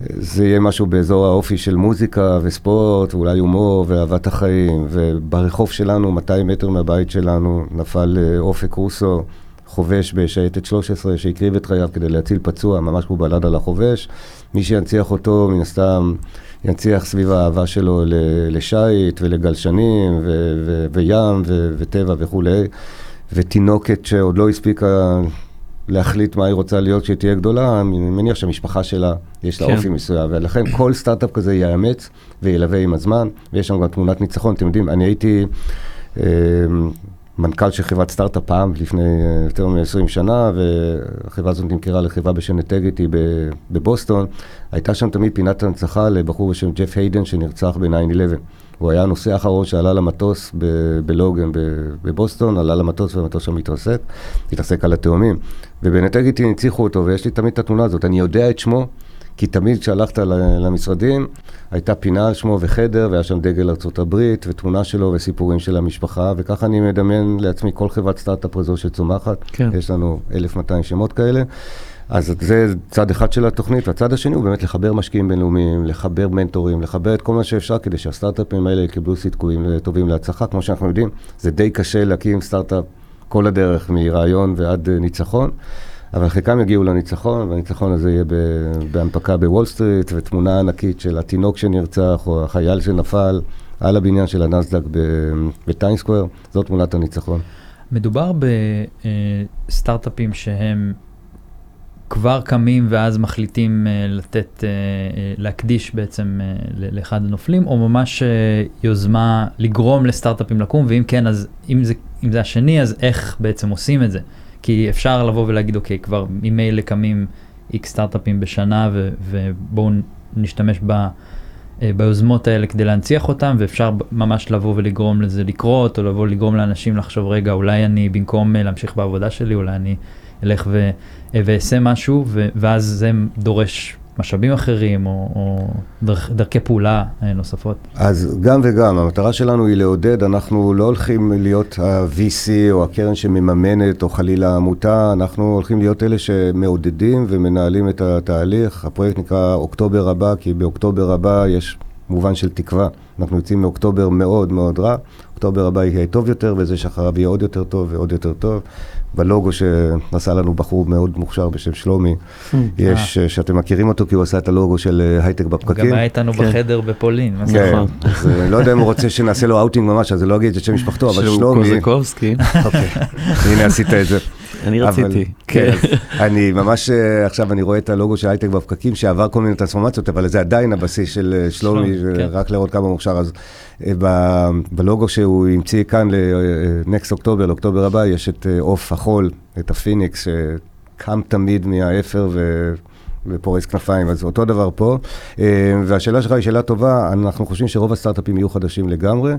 זה יהיה משהו באזור האופי של מוזיקה וספורט, ואולי הומור ואהבת החיים. וברחוב שלנו, 200 מטר מהבית שלנו, נפל אופק רוסו, חובש בשייטת 13, שהקריב את חייו כדי להציל פצוע, ממש כמו בלד על החובש. מי שינציח אותו, מן הסתם, ינציח סביב האהבה שלו לשייט ולגלשנים ו- ו- וים ו- וטבע וכולי. ותינוקת שעוד לא הספיקה להחליט מה היא רוצה להיות כשהיא תהיה גדולה, אני מניח שהמשפחה שלה, יש לה כן. אופי מסוים, ולכן כל סטארט-אפ כזה יאמץ וילווה עם הזמן, ויש שם גם תמונת ניצחון. אתם יודעים, אני הייתי אה, מנכ"ל של חברת סטארט-אפ פעם, לפני אה, יותר מ-20 שנה, והחברה הזאת נמכרה לחברה בשם נטגטי בבוסטון. הייתה שם תמיד פינת הנצחה לבחור בשם ג'ף היידן, שנרצח ב-9-11. הוא היה הנוסע האחרון שעלה למטוס בלוגן בבוסטון, עלה למטוס והמטוס שם התרסק, התרסק על התאומים. ובנטגטי הנציחו אותו, ויש לי תמיד את התמונה הזאת. אני יודע את שמו, כי תמיד כשהלכת למשרדים, הייתה פינה על שמו וחדר, והיה שם דגל הברית, ותמונה שלו וסיפורים של המשפחה, וככה אני מדמיין לעצמי כל חברת סטארט-אפ כזו שצומחת. כן. יש לנו 1,200 שמות כאלה. אז זה צד אחד של התוכנית, והצד השני הוא באמת לחבר משקיעים בינלאומיים, לחבר מנטורים, לחבר את כל מה שאפשר כדי שהסטארט-אפים האלה יקבלו סיכויים טובים להצלחה. כמו שאנחנו יודעים, זה די קשה להקים סטארט-אפ כל הדרך, מרעיון ועד אה, ניצחון, אבל חלקם יגיעו לניצחון, והניצחון הזה יהיה בהנפקה בוול סטריט, ותמונה ענקית של התינוק שנרצח, או החייל שנפל על הבניין של הנסדק ב- ב Times Square, זאת תמונת הניצחון. מדובר בסטארט-אפים שהם כבר קמים ואז מחליטים אה, לתת, אה, אה, להקדיש בעצם אה, לאחד הנופלים, או ממש אה, יוזמה לגרום לסטארט-אפים לקום, ואם כן, אז אם זה, אם זה השני, אז איך בעצם עושים את זה? כי אפשר לבוא ולהגיד, אוקיי, כבר ממילא קמים איקס סטארט-אפים בשנה, ו- ובואו נשתמש ב... אה, ביוזמות האלה כדי להנציח אותם, ואפשר ממש לבוא ולגרום לזה לקרות, או לבוא לגרום לאנשים לחשוב, רגע, אולי אני במקום אה, להמשיך בעבודה שלי, אולי אני אלך אה, ואעשה משהו, ואז זה דורש משאבים אחרים, או, או דרכ, דרכי פעולה נוספות. אז גם וגם, המטרה שלנו היא לעודד, אנחנו לא הולכים להיות ה-VC או הקרן שמממנת, או חלילה עמותה, אנחנו הולכים להיות אלה שמעודדים ומנהלים את התהליך. הפרויקט נקרא אוקטובר הבא, כי באוקטובר הבא יש מובן של תקווה. אנחנו יוצאים מאוקטובר מאוד מאוד רע, אוקטובר הבא יהיה טוב יותר, וזה שאחריו יהיה עוד יותר טוב ועוד יותר טוב. בלוגו שנעשה לנו בחור מאוד מוכשר בשם שלומי, אממ. יש, אה. שאתם מכירים אותו כי הוא עשה את הלוגו של אה, הייטק בפקקים. הוא גם היה איתנו כן. בחדר בפולין, מה כן, אז אה, לא יודע אם הוא רוצה שנעשה לו אאוטינג ממש, אז לא אגיד את שם משפחתו, אבל שלומי... שהוא קוזקובסקי. אוקיי, הנה עשית את זה. אני רציתי. כן, אני ממש, עכשיו אני רואה את הלוגו של הייטק בפקקים, שעבר כל מיני טרנספורמציות, אבל זה עדיין הבסיס של שלומי, כן. רק לראות כמה מוכשר. אז בלוגו שהוא המציא כאן ל Next October, לאוקטובר הבא, יש את עוף החול, את הפיניקס, שקם תמיד מהאפר ו... ופורס כנפיים, אז אותו דבר פה. והשאלה שלך היא שאלה טובה, אנחנו חושבים שרוב הסטארט-אפים יהיו חדשים לגמרי.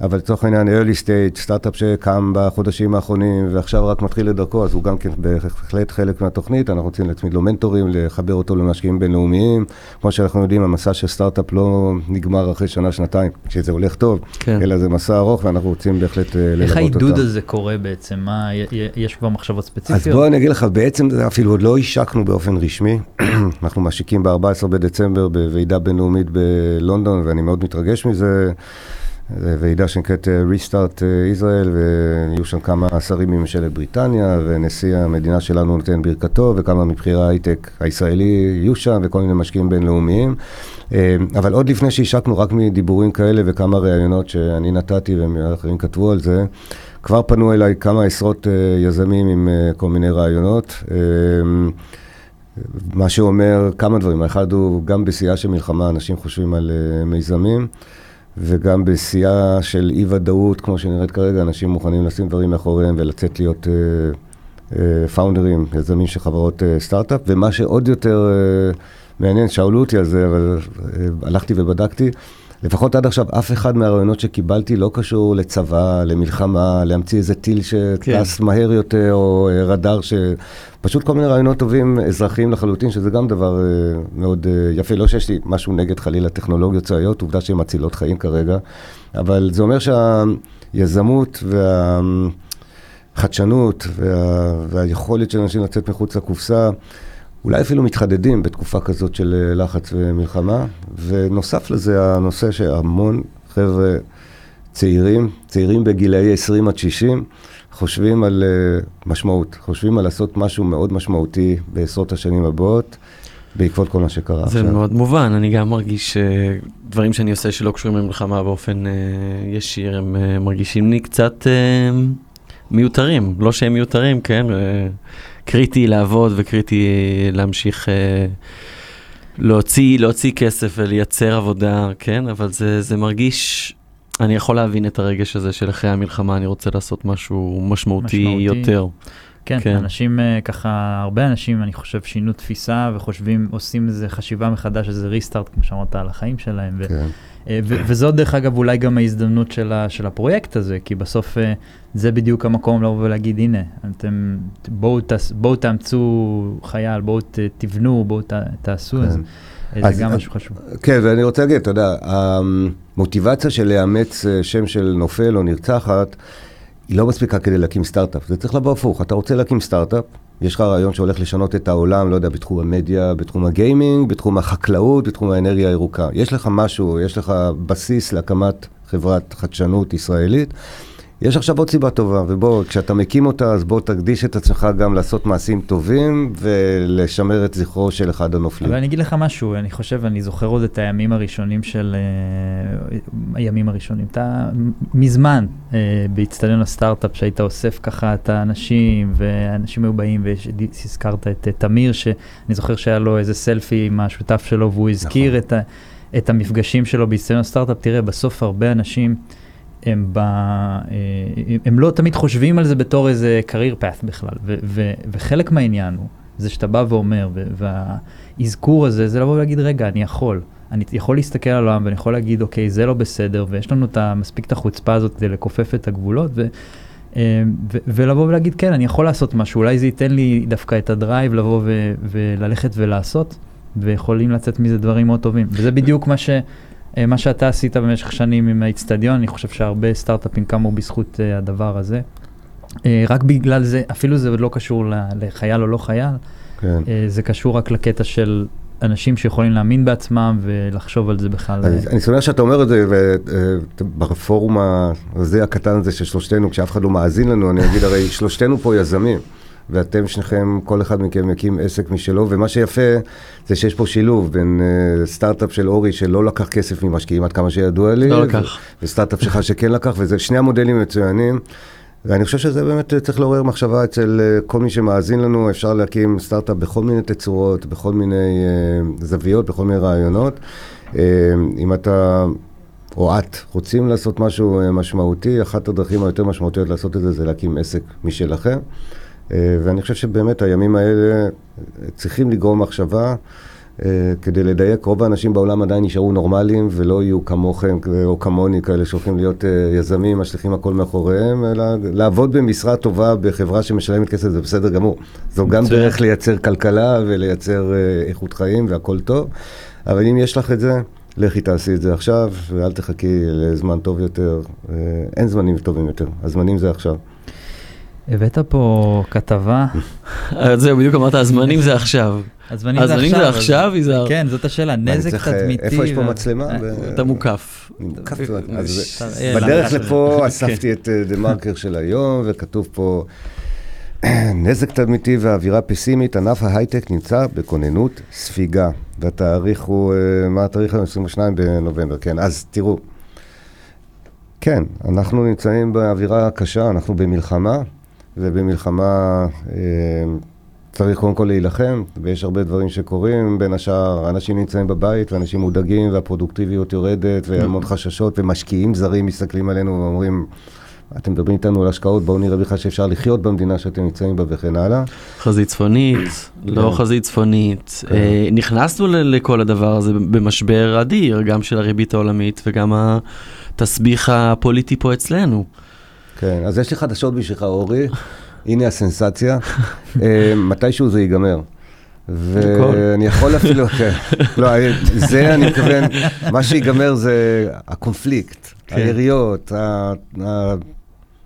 אבל לצורך העניין early stage, סטארט-אפ שקם בחודשים האחרונים ועכשיו רק מתחיל את דרכו, אז הוא גם כן בהחלט חלק מהתוכנית, אנחנו רוצים להצמיד לו מנטורים, לחבר אותו למשקיעים בינלאומיים. כמו שאנחנו יודעים, המסע של סטארט-אפ לא נגמר אחרי שנה, שנתיים, כשזה הולך טוב, כן. אלא זה מסע ארוך ואנחנו רוצים בהחלט אה, ללוות אותם. איך העידוד הזה קורה בעצם? מה, יש כבר מחשבות ספציפיות? אז בוא אני אגיד לך, בעצם זה אפילו עוד לא השקנו באופן רשמי. אנחנו משיקים ב-14 בדצמבר בוועידה בינלאומית בלונדון, ואני מאוד מתרגש מזה. ועידה שנקראת אה, Restart אה, Israel, ויהיו שם כמה שרים מממשלת בריטניה, ונשיא המדינה שלנו נותן ברכתו, וכמה מבכירי ההייטק הישראלי יהיו שם, וכל מיני משקיעים בינלאומיים. אה, אבל עוד לפני שהשקנו, רק מדיבורים כאלה וכמה ראיונות שאני נתתי ואחרים כתבו על זה, כבר פנו אליי כמה עשרות יזמים עם כל מיני רעיונות. מה שאומר כמה דברים, האחד הוא גם בשיאה של מלחמה, אנשים חושבים על מיזמים. וגם בשיאה של אי ודאות, כמו שנראית כרגע, אנשים מוכנים לשים דברים מאחוריהם ולצאת להיות פאונדרים, uh, uh, יזמים של חברות uh, סטארט-אפ, ומה שעוד יותר uh, מעניין, שאלו אותי על זה, אבל uh, הלכתי ובדקתי, לפחות עד עכשיו, אף אחד מהרעיונות שקיבלתי לא קשור לצבא, למלחמה, להמציא איזה טיל שטס כן. מהר יותר, או אה, רדאר ש... פשוט כל מיני רעיונות טובים, אזרחיים לחלוטין, שזה גם דבר uh, מאוד uh, יפה. לא שיש לי משהו נגד חלילה טכנולוגיות צבאיות, עובדה שהן מצילות חיים כרגע, אבל זה אומר שהיזמות והחדשנות וה... והיכולת של אנשים לצאת מחוץ לקופסה, אולי אפילו מתחדדים בתקופה כזאת של אה, לחץ ומלחמה. ונוסף לזה, הנושא שהמון חבר'ה צעירים, צעירים בגילאי 20 עד 60, חושבים על אה, משמעות, חושבים על לעשות משהו מאוד משמעותי בעשרות השנים הבאות. בעקבות כל מה שקרה זה עכשיו. זה מאוד מובן, אני גם מרגיש שדברים שאני עושה שלא קשורים למלחמה באופן אה, ישיר, הם אה, מרגישים לי קצת אה, מיותרים, לא שהם מיותרים, כן? אה, קריטי לעבוד וקריטי להמשיך אה, להוציא, להוציא כסף ולייצר עבודה, כן? אבל זה, זה מרגיש, אני יכול להבין את הרגש הזה של אחרי המלחמה אני רוצה לעשות משהו משמעותי, משמעותי. יותר. כן, כן, אנשים אה, ככה, הרבה אנשים, אני חושב, שינו תפיסה וחושבים, עושים איזה חשיבה מחדש, איזה ריסטארט, כמו שאמרת, על החיים שלהם. כן. אה, וזאת דרך אגב אולי גם ההזדמנות של, ה, של הפרויקט הזה, כי בסוף אה, זה בדיוק המקום לבוא ולהגיד, הנה, אתם, בואו, תס, בואו תאמצו חייל, בואו תבנו, בואו ת, תעשו, כן. אז, אז זה גם משהו חשוב. כן, ואני רוצה להגיד, אתה יודע, המוטיבציה של לאמץ שם של נופל או נרצחת, היא לא מספיקה כדי להקים סטארט-אפ, זה צריך לבוא הפוך. אתה רוצה להקים סטארט-אפ, יש לך רעיון שהולך לשנות את העולם, לא יודע, בתחום המדיה, בתחום הגיימינג, בתחום החקלאות, בתחום האנרגיה הירוקה. יש לך משהו, יש לך בסיס להקמת חברת חדשנות ישראלית. יש עכשיו עוד סיבה טובה, ובוא, כשאתה מקים אותה, אז בוא תקדיש את עצמך גם לעשות מעשים טובים ולשמר את זכרו של אחד הנופלים. אבל אני אגיד לך משהו, אני חושב, אני זוכר עוד את הימים הראשונים של... uh, הימים הראשונים. אתה מזמן uh, באיצטדיון הסטארט-אפ, שהיית אוסף ככה את האנשים, ואנשים היו באים, והזכרת את תמיר, שאני זוכר שהיה לו איזה סלפי עם השותף שלו, והוא הזכיר נכון. את, ה, את המפגשים שלו באיצטדיון הסטארט-אפ. תראה, בסוף הרבה אנשים... הם, ב, אה, הם לא תמיד חושבים על זה בתור איזה career path בכלל, ו, ו, וחלק מהעניין הוא זה שאתה בא ואומר, והאזכור הזה, זה לבוא ולהגיד, רגע, אני יכול. אני יכול להסתכל על העולם ואני יכול להגיד, אוקיי, זה לא בסדר, ויש לנו את מספיק את החוצפה הזאת כדי לכופף את הגבולות, ו, אה, ו, ולבוא ולהגיד, כן, אני יכול לעשות משהו, אולי זה ייתן לי דווקא את הדרייב לבוא ו, וללכת ולעשות, ויכולים לצאת מזה דברים מאוד טובים. וזה בדיוק מה, ש, מה שאתה עשית במשך שנים עם האיצטדיון, אני חושב שהרבה סטארט-אפים קמו בזכות אה, הדבר הזה. רק בגלל זה, אפילו זה לא קשור לחייל או לא חייל, כן. זה קשור רק לקטע של אנשים שיכולים להאמין בעצמם ולחשוב על זה בכלל. אני, אני שמח שאתה אומר את זה, וברפורום הזה הקטן הזה של שלושתנו, כשאף אחד לא מאזין לנו, אני אגיד הרי שלושתנו פה יזמים. ואתם שניכם, כל אחד מכם מקים עסק משלו, ומה שיפה זה שיש פה שילוב בין uh, סטארט-אפ של אורי שלא לקח כסף ממשקיעים עד כמה שידוע לי, לא לקח, וסטארט-אפ שלך שכן לקח, וזה שני המודלים מצוינים. ואני חושב שזה באמת צריך לעורר מחשבה אצל אה, כל מי שמאזין לנו, אפשר להקים סטארט-אפ בכל מיני תצורות, בכל מיני uh, זוויות, בכל מיני רעיונות. Uh, אם אתה או את רוצים לעשות משהו משמעותי, אחת הדרכים היותר משמעותיות לעשות את זה זה להקים עסק משלכם. Uh, ואני חושב שבאמת הימים האלה צריכים לגרום מחשבה. אה, כדי לדייק, רוב האנשים בעולם עדיין נשארו נורמליים ולא יהיו כמוכם או כמוני כאלה שהולכים להיות אה, יזמים, משליכים הכל מאחוריהם, אלא לעבוד במשרה טובה בחברה שמשלמת כסף זה בסדר גמור. זו גם דרך לייצר כלכלה ולייצר אה, איכות חיים והכל טוב, אבל אם יש לך את זה, לכי תעשי את זה עכשיו ואל תחכי לזמן טוב יותר. אין זמנים טובים יותר, הזמנים זה עכשיו. הבאת פה כתבה. זהו, בדיוק אמרת, הזמנים זה עכשיו. הזמנים זה עכשיו, יזהר. כן, זאת השאלה, נזק תדמיתי. איפה יש פה מצלמה? אה, אתה מוקף. בדרך לפה אספתי את אה, דה מרקר של היום, וכתוב פה, נזק תדמיתי ואווירה פסימית, ענף ההייטק נמצא בכוננות ספיגה. והתאריך הוא, אה, מה התאריך היום? 22 בנובמבר, כן. אז תראו, כן, אנחנו נמצאים באווירה קשה, אנחנו במלחמה, ובמלחמה... צריך קודם כל להילחם, ויש הרבה דברים שקורים, בין השאר אנשים נמצאים בבית ואנשים מודאגים והפרודוקטיביות יורדת והמון mm. חששות ומשקיעים זרים מסתכלים עלינו ואומרים, אתם מדברים איתנו על השקעות, בואו נראה בכלל שאפשר לחיות במדינה שאתם נמצאים בה וכן הלאה. חזית צפונית, לא כן. חזית צפונית. כן. אה, נכנסנו לכל הדבר הזה במשבר אדיר, גם של הריבית העולמית וגם התסביך הפוליטי פה אצלנו. כן, אז יש לי חדשות בשבילך, אורי. הנה הסנסציה, אה, מתישהו זה ייגמר. ואני יכול אפילו, כן, לא, זה אני מתכוון, מה שיגמר זה הקונפליקט, כן. היריות,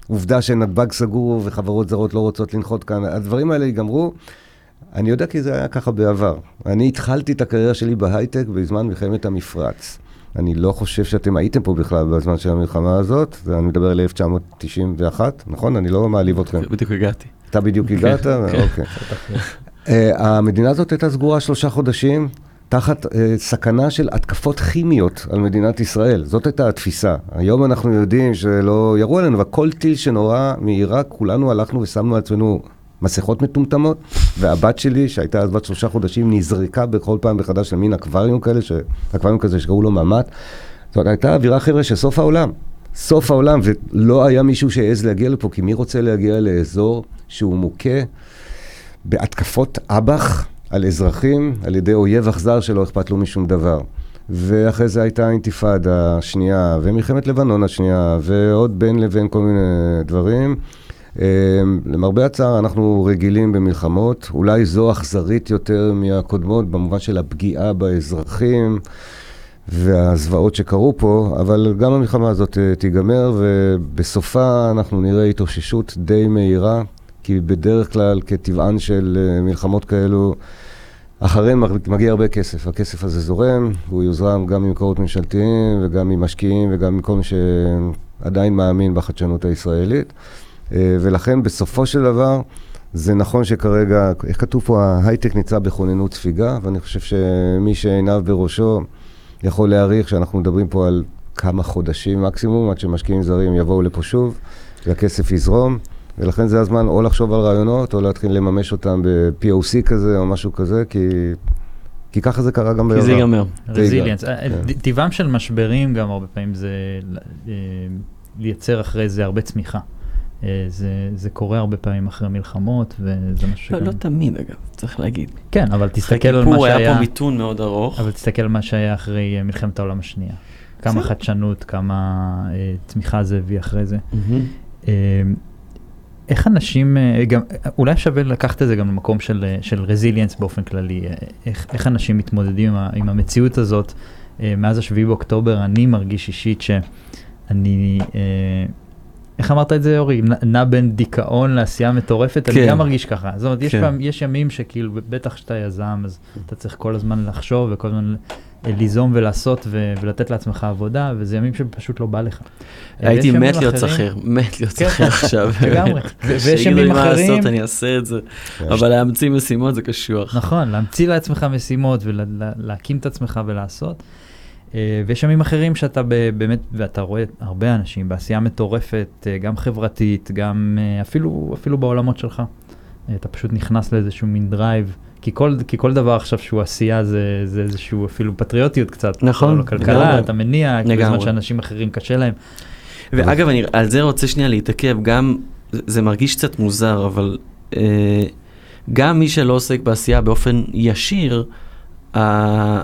העובדה שנתב"ג סגור וחברות זרות לא רוצות לנחות כאן, הדברים האלה ייגמרו. אני יודע כי זה היה ככה בעבר. אני התחלתי את הקריירה שלי בהייטק בזמן מלחמת המפרץ. אני לא חושב שאתם הייתם פה בכלל בזמן של המלחמה הזאת, אני מדבר על 1991, נכון? אני לא מעליב אתכם. בדיוק הגעתי. אתה בדיוק כן, הגעת? כן. אוקיי. אה, המדינה הזאת הייתה סגורה שלושה חודשים. תחת uh, סכנה של התקפות כימיות על מדינת ישראל. זאת הייתה התפיסה. היום אנחנו יודעים שלא ירו עלינו, וכל טיל שנורה מעיראק, כולנו הלכנו ושמנו על עצמנו מסכות מטומטמות, והבת שלי, שהייתה אז בת שלושה חודשים, נזרקה בכל פעם מחדש למין אקווריום כאלה, ש... אקווריום כזה שקראו לו ממ"ט. זאת הייתה אווירה, חבר'ה, של סוף העולם. סוף העולם, ולא היה מישהו שהעז להגיע לפה, כי מי רוצה להגיע לאזור שהוא מוכה בהתקפות אב"ח על אזרחים, על ידי אויב אכזר שלא אכפת לו משום דבר. ואחרי זה הייתה האינתיפאדה השנייה, ומלחמת לבנון השנייה, ועוד בין לבין כל מיני דברים. אמ, למרבה הצער, אנחנו רגילים במלחמות, אולי זו אכזרית יותר מהקודמות, במובן של הפגיעה באזרחים והזוועות שקרו פה, אבל גם המלחמה הזאת אה, תיגמר, ובסופה אנחנו נראה התאוששות די מהירה, כי בדרך כלל, כטבען של אה, מלחמות כאלו, אחריהם מגיע הרבה כסף. הכסף הזה זורם, הוא יוזרם גם ממקורות ממשלתיים וגם ממשקיעים וגם מכל מי שעדיין מאמין בחדשנות הישראלית. אה, ולכן בסופו של דבר, זה נכון שכרגע, איך כתוב פה, ההייטק נמצא בכוננות ספיגה, ואני חושב שמי שעיניו בראשו יכול להעריך שאנחנו מדברים פה על כמה חודשים מקסימום, עד שמשקיעים זרים יבואו לפה שוב, והכסף יזרום. ולכן זה הזמן או לחשוב על רעיונות, או להתחיל לממש אותם ב-POC כזה, או משהו כזה, כי, כי ככה זה קרה גם בעבר. כי זה ייגמר. רזיליאנס. אה, כן. טבעם של משברים גם הרבה פעמים זה אה, לייצר אחרי זה הרבה צמיחה. אה, זה, זה קורה הרבה פעמים אחרי מלחמות, וזה משהו לא, שגם... לא תמיד אגב, צריך להגיד. כן, אבל תסתכל על מה כיפור היה שהיה, פה מיתון מאוד ארוך. אבל תסתכל על מה שהיה אחרי אה, מלחמת העולם השנייה. כמה. חדשנות, כמה אה, צמיחה זה הביא אחרי זה. מהמם. אה, איך אנשים, אה, גם, אולי שווה לקחת את זה גם למקום של, של רזיליאנס באופן כללי, איך, איך אנשים מתמודדים עם, ה- עם המציאות הזאת. אה, מאז השביעי באוקטובר אני מרגיש אישית שאני, אה, איך אמרת את זה אורי? נע- בין דיכאון לעשייה מטורפת, אני כן. גם מרגיש ככה. זאת אומרת, יש, כן. פעם, יש ימים שכאילו, בטח שאתה יזם, אז אתה צריך כל הזמן לחשוב וכל הזמן ליזום ולעשות ו- ולתת לעצמך עבודה, וזה ימים שפשוט לא בא לך. אה, הייתי ימים מת להיות אחרים- שכיר, מת להיות כן, שכיר עכשיו. לגמרי. ויש שיגידו לי ימים מה אחרים- לעשות, אני אעשה את זה. כן. אבל להמציא משימות זה קשוח. נכון, להמציא לעצמך משימות ולהקים את עצמך ולעשות. אה, ויש ימים אחרים שאתה ב- באמת, ואתה רואה הרבה אנשים בעשייה מטורפת, אה, גם חברתית, גם אה, אפילו, אפילו בעולמות שלך. אתה פשוט נכנס לאיזשהו מין drive, כי כל, כי כל דבר עכשיו שהוא עשייה זה, זה איזשהו אפילו פטריוטיות קצת. נכון, לא כלכלה, לגמרי. אתה מניע, בזמן לגמרי. שאנשים אחרים קשה להם. ואגב, אני על זה רוצה שנייה להתעכב, גם, זה- זה מרגיש קצת מוזר, אבל אה, גם מי שלא עוסק בעשייה באופן ישיר, אה,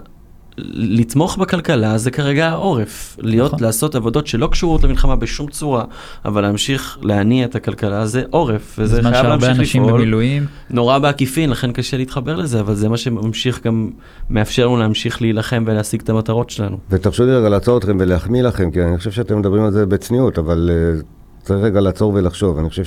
לתמוך בכלכלה זה כרגע העורף. להיות, נכון. לעשות עבודות שלא קשורות למלחמה בשום צורה, אבל להמשיך להניע את הכלכלה זה עורף, וזה בזמן חייב שהרבה להמשיך אנשים לפעול. במילואים, נורא בעקיפין, לכן קשה להתחבר לזה, אבל זה מה שממשיך גם, מאפשר לנו להמשיך להילחם ולהשיג את המטרות שלנו. ותרשו לי רגע לעצור אתכם ולהחמיא לכם, כי אני חושב שאתם מדברים על זה בצניעות, אבל uh, צריך רגע לעצור ולחשוב. אני חושב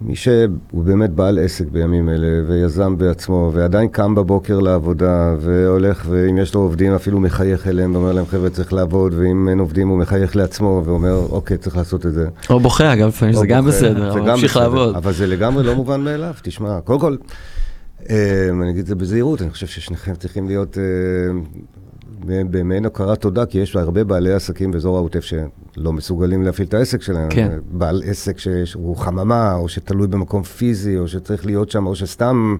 שמי שהוא באמת בעל עסק בימים אלה, ויזם בעצמו, ועדיין קם בבוקר לעבודה, והולך, ואם יש לו עובדים אפילו מחייך אליהם, ואומר להם, חבר'ה, צריך לעבוד, ואם אין עובדים הוא מחייך לעצמו, ואומר, אוקיי, צריך לעשות את זה. או בוכה, אגב, לפעמים זה גם בסדר, אבל ממשיך לעבוד. אבל זה לגמרי לא מובן מאליו, תשמע, קודם כל, אה, אני אגיד את זה בזהירות, אני חושב ששניכם צריכים להיות אה, במעין הכרת תודה, כי יש הרבה בעלי עסקים באזור העוטף שלא מסוגלים להפעיל את העסק שלהם. כן. בעל עסק שהוא חממה, או שתלוי במקום פיזי, או שצריך להיות שם, או שסתם...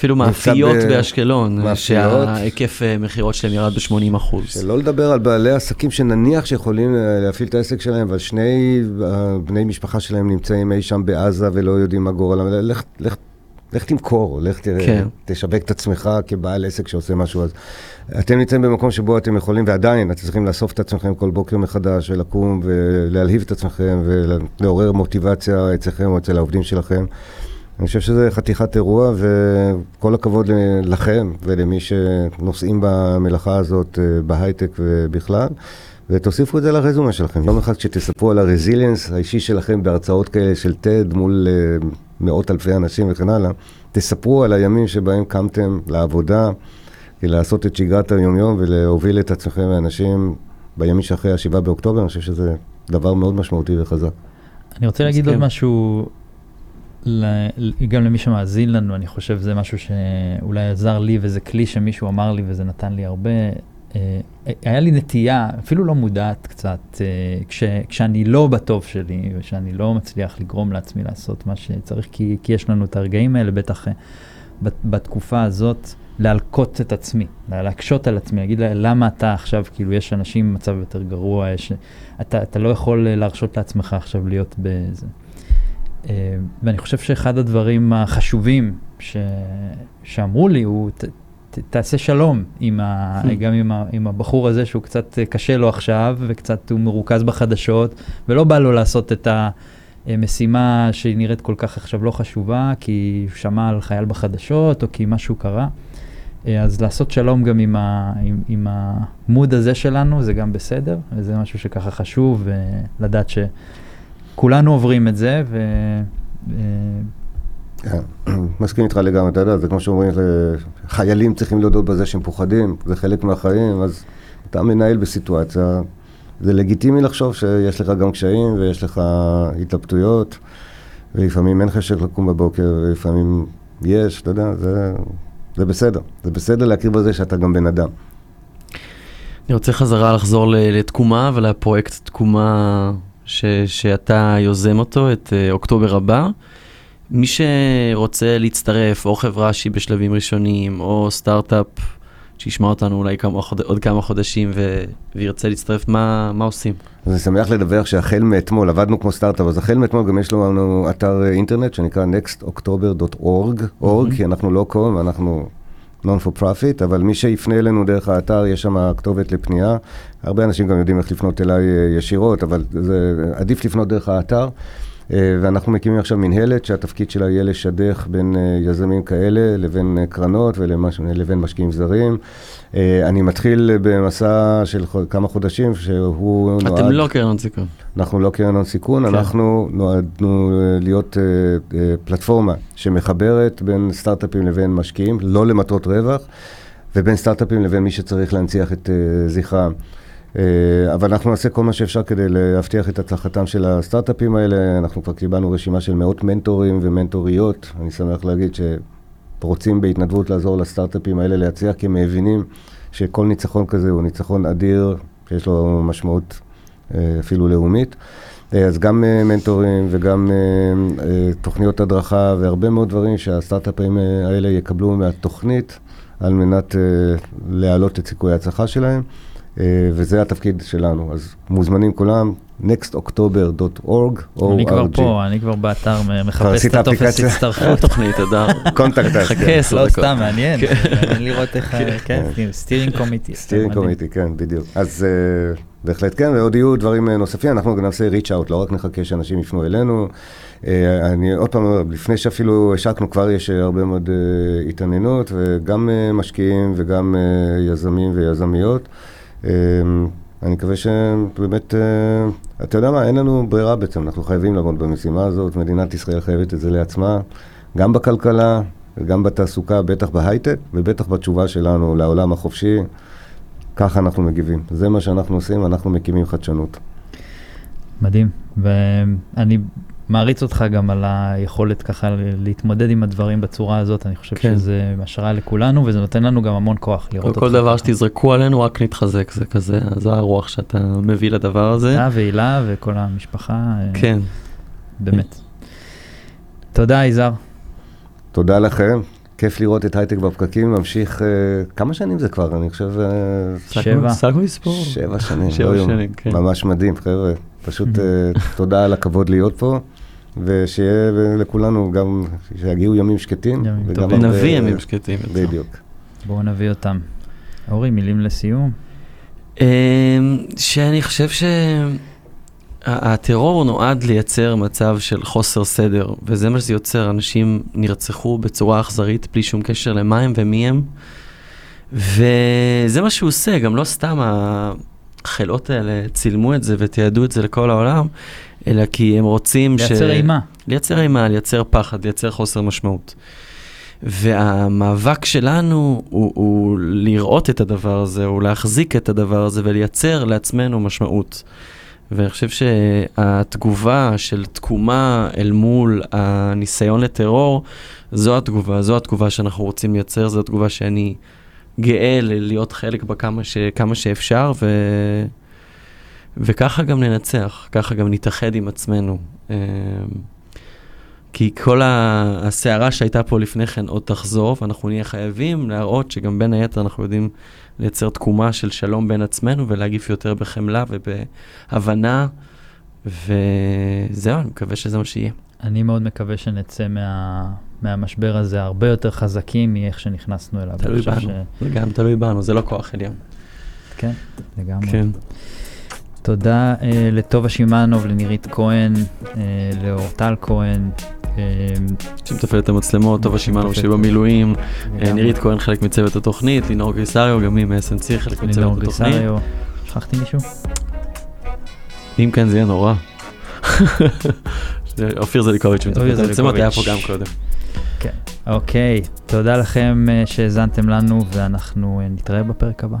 אפילו מאפיות ב- באשקלון. שההיקף אה, מכירות שלהם ירד ב-80 אחוז. שלא לדבר על בעלי עסקים שנניח שיכולים אה, להפעיל את העסק שלהם, אבל שני אה, בני משפחה שלהם נמצאים אי שם בעזה ולא יודעים מה גורלם. לך, לך, לך תמכור, לך ת, כן. תשווק את עצמך כבעל עסק שעושה משהו. אז אתם נמצאים במקום שבו אתם יכולים, ועדיין אתם צריכים לאסוף את עצמכם כל בוקר מחדש, ולקום ולהלהיב את עצמכם ולעורר מוטיבציה אצלכם או אצל העובדים שלכם. אני חושב שזה חתיכת אירוע, וכל הכבוד לכם ולמי שנושאים במלאכה הזאת אה, בהייטק ובכלל, ותוסיפו את זה לרזומה שלכם. יום אחד כשתספרו על הרזיליאנס האישי שלכם בהרצאות כאלה של TED מול אה, מאות אלפי אנשים וכן הלאה, תספרו על הימים שבהם קמתם לעבודה, כדי לעשות את שגרת היומיום ולהוביל את עצמכם ואנשים בימים שאחרי השבעה באוקטובר, אני חושב שזה דבר מאוד משמעותי וחזק. אני רוצה להגיד עוד. משהו, גם למי שמאזין לנו, אני חושב שזה משהו שאולי עזר לי וזה כלי שמישהו אמר לי וזה נתן לי הרבה. אה, היה לי נטייה, אפילו לא מודעת קצת, אה, כש, כשאני לא בטוב שלי, ושאני לא מצליח לגרום לעצמי לעשות מה שצריך, כי, כי יש לנו את הרגעים האלה, בטח אה, בת- בתקופה הזאת, להלקות את עצמי, להקשות על עצמי, להגיד לה, למה אתה עכשיו, כאילו יש אנשים במצב יותר גרוע, יש, אתה, אתה לא יכול אה, להרשות לעצמך עכשיו להיות בזה. אה, ואני חושב שאחד הדברים החשובים ש... שאמרו לי הוא, ת, ת, תעשה שלום עם ה... Hmm. גם עם, ה... עם הבחור הזה שהוא קצת אה, קשה לו עכשיו, וקצת הוא מרוכז בחדשות, ולא בא לו לעשות את המשימה שהיא נראית כל כך עכשיו לא חשובה, כי הוא שמע על חייל בחדשות, או כי משהו קרה. אה, אז לעשות שלום גם עם, ה... עם, עם המוד הזה שלנו, זה גם בסדר, וזה משהו שככה חשוב, ולדעת ש... כולנו עוברים את זה, ו... אה, מסכים איתך לגמרי, אתה יודע, זה כמו שאומרים, חיילים צריכים להודות בזה שהם פוחדים, זה חלק מהחיים, אז אתה מנהל בסיטואציה, זה לגיטימי לחשוב שיש לך גם קשיים ויש לך התלבטויות, ולפעמים אין חשק לקום בבוקר, ולפעמים יש, אתה יודע, זה, זה בסדר. זה בסדר להכיר בזה שאתה גם בן אדם. אני רוצה חזרה לחזור לתקומה ולפרויקט תקומה ש, שאתה יוזם אותו, את אה, אוקטובר הבא. מי שרוצה להצטרף, או חברה שהיא בשלבים ראשונים, או סטארט-אפ שישמע אותנו אולי כמה חוד... עוד כמה חודשים ו... וירצה להצטרף, מה, מה עושים? אז אני שמח לדווח שהחל מאתמול, עבדנו כמו סטארט-אפ, אז החל מאתמול גם יש לנו אתר אינטרנט שנקרא nextoctober.org, org, כי אנחנו לא קום, אנחנו non for profit, אבל מי שיפנה אלינו דרך האתר, יש שם כתובת לפנייה. הרבה אנשים גם יודעים איך לפנות אליי אה, ישירות, אבל זה עדיף לפנות דרך האתר. אה, ואנחנו מקימים עכשיו מנהלת שהתפקיד שלה יהיה לשדך בין אה, יזמים כאלה לבין קרנות ולבין משקיעים זרים. אני מתחיל במסע של כמה חודשים שהוא אתם נועד... אתם לא קרן הון סיכון. אנחנו לא קרן הון סיכון, כן. אנחנו נועדנו להיות פלטפורמה שמחברת בין סטארט-אפים לבין משקיעים, לא למטרות רווח, ובין סטארט-אפים לבין מי שצריך להנציח את זכרם. אה, אבל אנחנו נעשה כל מה שאפשר כדי להבטיח את הצלחתם של הסטארט-אפים האלה. אנחנו כבר קיבלנו רשימה של מאות מנטורים ומנטוריות. אני שמח להגיד שרוצים בהתנדבות לעזור לסטארט-אפים האלה להצליח, כי הם מבינים שכל ניצחון כזה הוא ניצחון אדיר, שיש לו משמעות אה, אפילו לאומית. אה, אז גם מנטורים וגם תוכניות הדרכה והרבה מאוד דברים שהסטארט-אפים האלה יקבלו מהתוכנית על מנת להעלות את סיכויי ההצלחה שלהם. אה, וזה התפקיד שלנו. אז מוזמנים כולם, nextoctober.org, אני כבר פה, אני כבר באתר מחפש את הטופס הצטרפות. תוכנית, אדר. contact. חכה דקות. לא, סתם, מעניין, כן. מעניין לראות איך, כן, steering committee. Steering committee, כן, בדיוק. אז אה, בהחלט כן, ועוד יהיו דברים אה, נוספים, אנחנו גם נעשה reach out, לא רק נחכה שאנשים יפנו אלינו. אני עוד פעם, לפני שאפילו השקנו, כבר יש הרבה מאוד התעניינות, וגם משקיעים וגם יזמים ויזמיות. אמ, אני מקווה שבאמת, אה, אתה יודע מה, אין לנו ברירה בעצם, אנחנו חייבים לעמוד במשימה הזאת, מדינת ישראל חייבת את זה לעצמה, גם בכלכלה וגם בתעסוקה, בטח בהייטק, ובטח בתשובה שלנו לעולם החופשי, ככה אנחנו מגיבים. זה מה שאנחנו עושים, אנחנו מקימים חדשנות. מדהים, ואני מעריץ אותך גם על היכולת ככה להתמודד עם הדברים בצורה הזאת, אני חושב כן. שזה השראה לכולנו, וזה נותן לנו גם המון כוח לראות אותך. כל דבר שתזרקו עלינו רק נתחזק, זה כזה, זו הרוח שאתה מביא לדבר הזה. אתה והילה וכל המשפחה. אה, כן. באמת. תודה, יזהר. תודה לכם. כיף לראות את הייטק בפקקים, ממשיך, uh, כמה שנים זה כבר? אני חושב... Uh, שבע. סגו לספור. שבע שנים. שבע לא שנים, כן. ממש מדהים, חבר'ה. פשוט תודה על הכבוד להיות פה. ושיהיה לכולנו גם, שיגיעו ימים שקטים. ימים טובים. נביא ימים שקטים. בדיוק. בואו נביא אותם. אורי, מילים לסיום? אמ, שאני חושב שהטרור נועד לייצר מצב של חוסר סדר, וזה מה שזה יוצר. אנשים נרצחו בצורה אכזרית, בלי שום קשר למה הם ומי הם. וזה מה שהוא עושה, גם לא סתם החילות האלה צילמו את זה ותיעדו את זה לכל העולם, אלא כי הם רוצים לייצר ש... לייצר אימה. לייצר אימה, לייצר פחד, לייצר חוסר משמעות. והמאבק שלנו הוא, הוא לראות את הדבר הזה, הוא להחזיק את הדבר הזה ולייצר לעצמנו משמעות. ואני חושב שהתגובה של תקומה אל מול הניסיון לטרור, זו התגובה, זו התגובה שאנחנו רוצים לייצר, זו התגובה שאני גאה להיות חלק בה כמה, ש, כמה שאפשר, ו... וככה גם ננצח, ככה גם נתאחד עם עצמנו. אמ, כי כל הסערה שהייתה פה לפני כן עוד תחזור, ואנחנו נהיה חייבים להראות שגם בין היתר אנחנו יודעים לייצר תקומה של שלום בין עצמנו ולהגיף יותר בחמלה ובהבנה, וזהו, אני מקווה שזה מה שיהיה. אני מאוד מקווה שנצא מה, מהמשבר הזה הרבה יותר חזקים מאיך שנכנסנו אליו. תלוי בנו, ש... זה גם תלוי בנו, זה לא כוח עליון. כן, לגמרי. כן. תודה אה, לטובה שמאנוב, לנירית כהן, אה, לאורטל כהן. אה, שמתפעל את המצלמות, טובה שמאנוב שבמילואים, נירית כהן חלק מצוות התוכנית, לינור גריסריו, גם היא מ-SNC חלק מצוות התוכנית. שכחתי מישהו? אם כן זה יהיה נורא. אופיר זליקוביץ' את המצלמות, היה פה גם קודם. כן, אוקיי, תודה לכם אה, שהאזנתם לנו ואנחנו אה, נתראה בפרק הבא.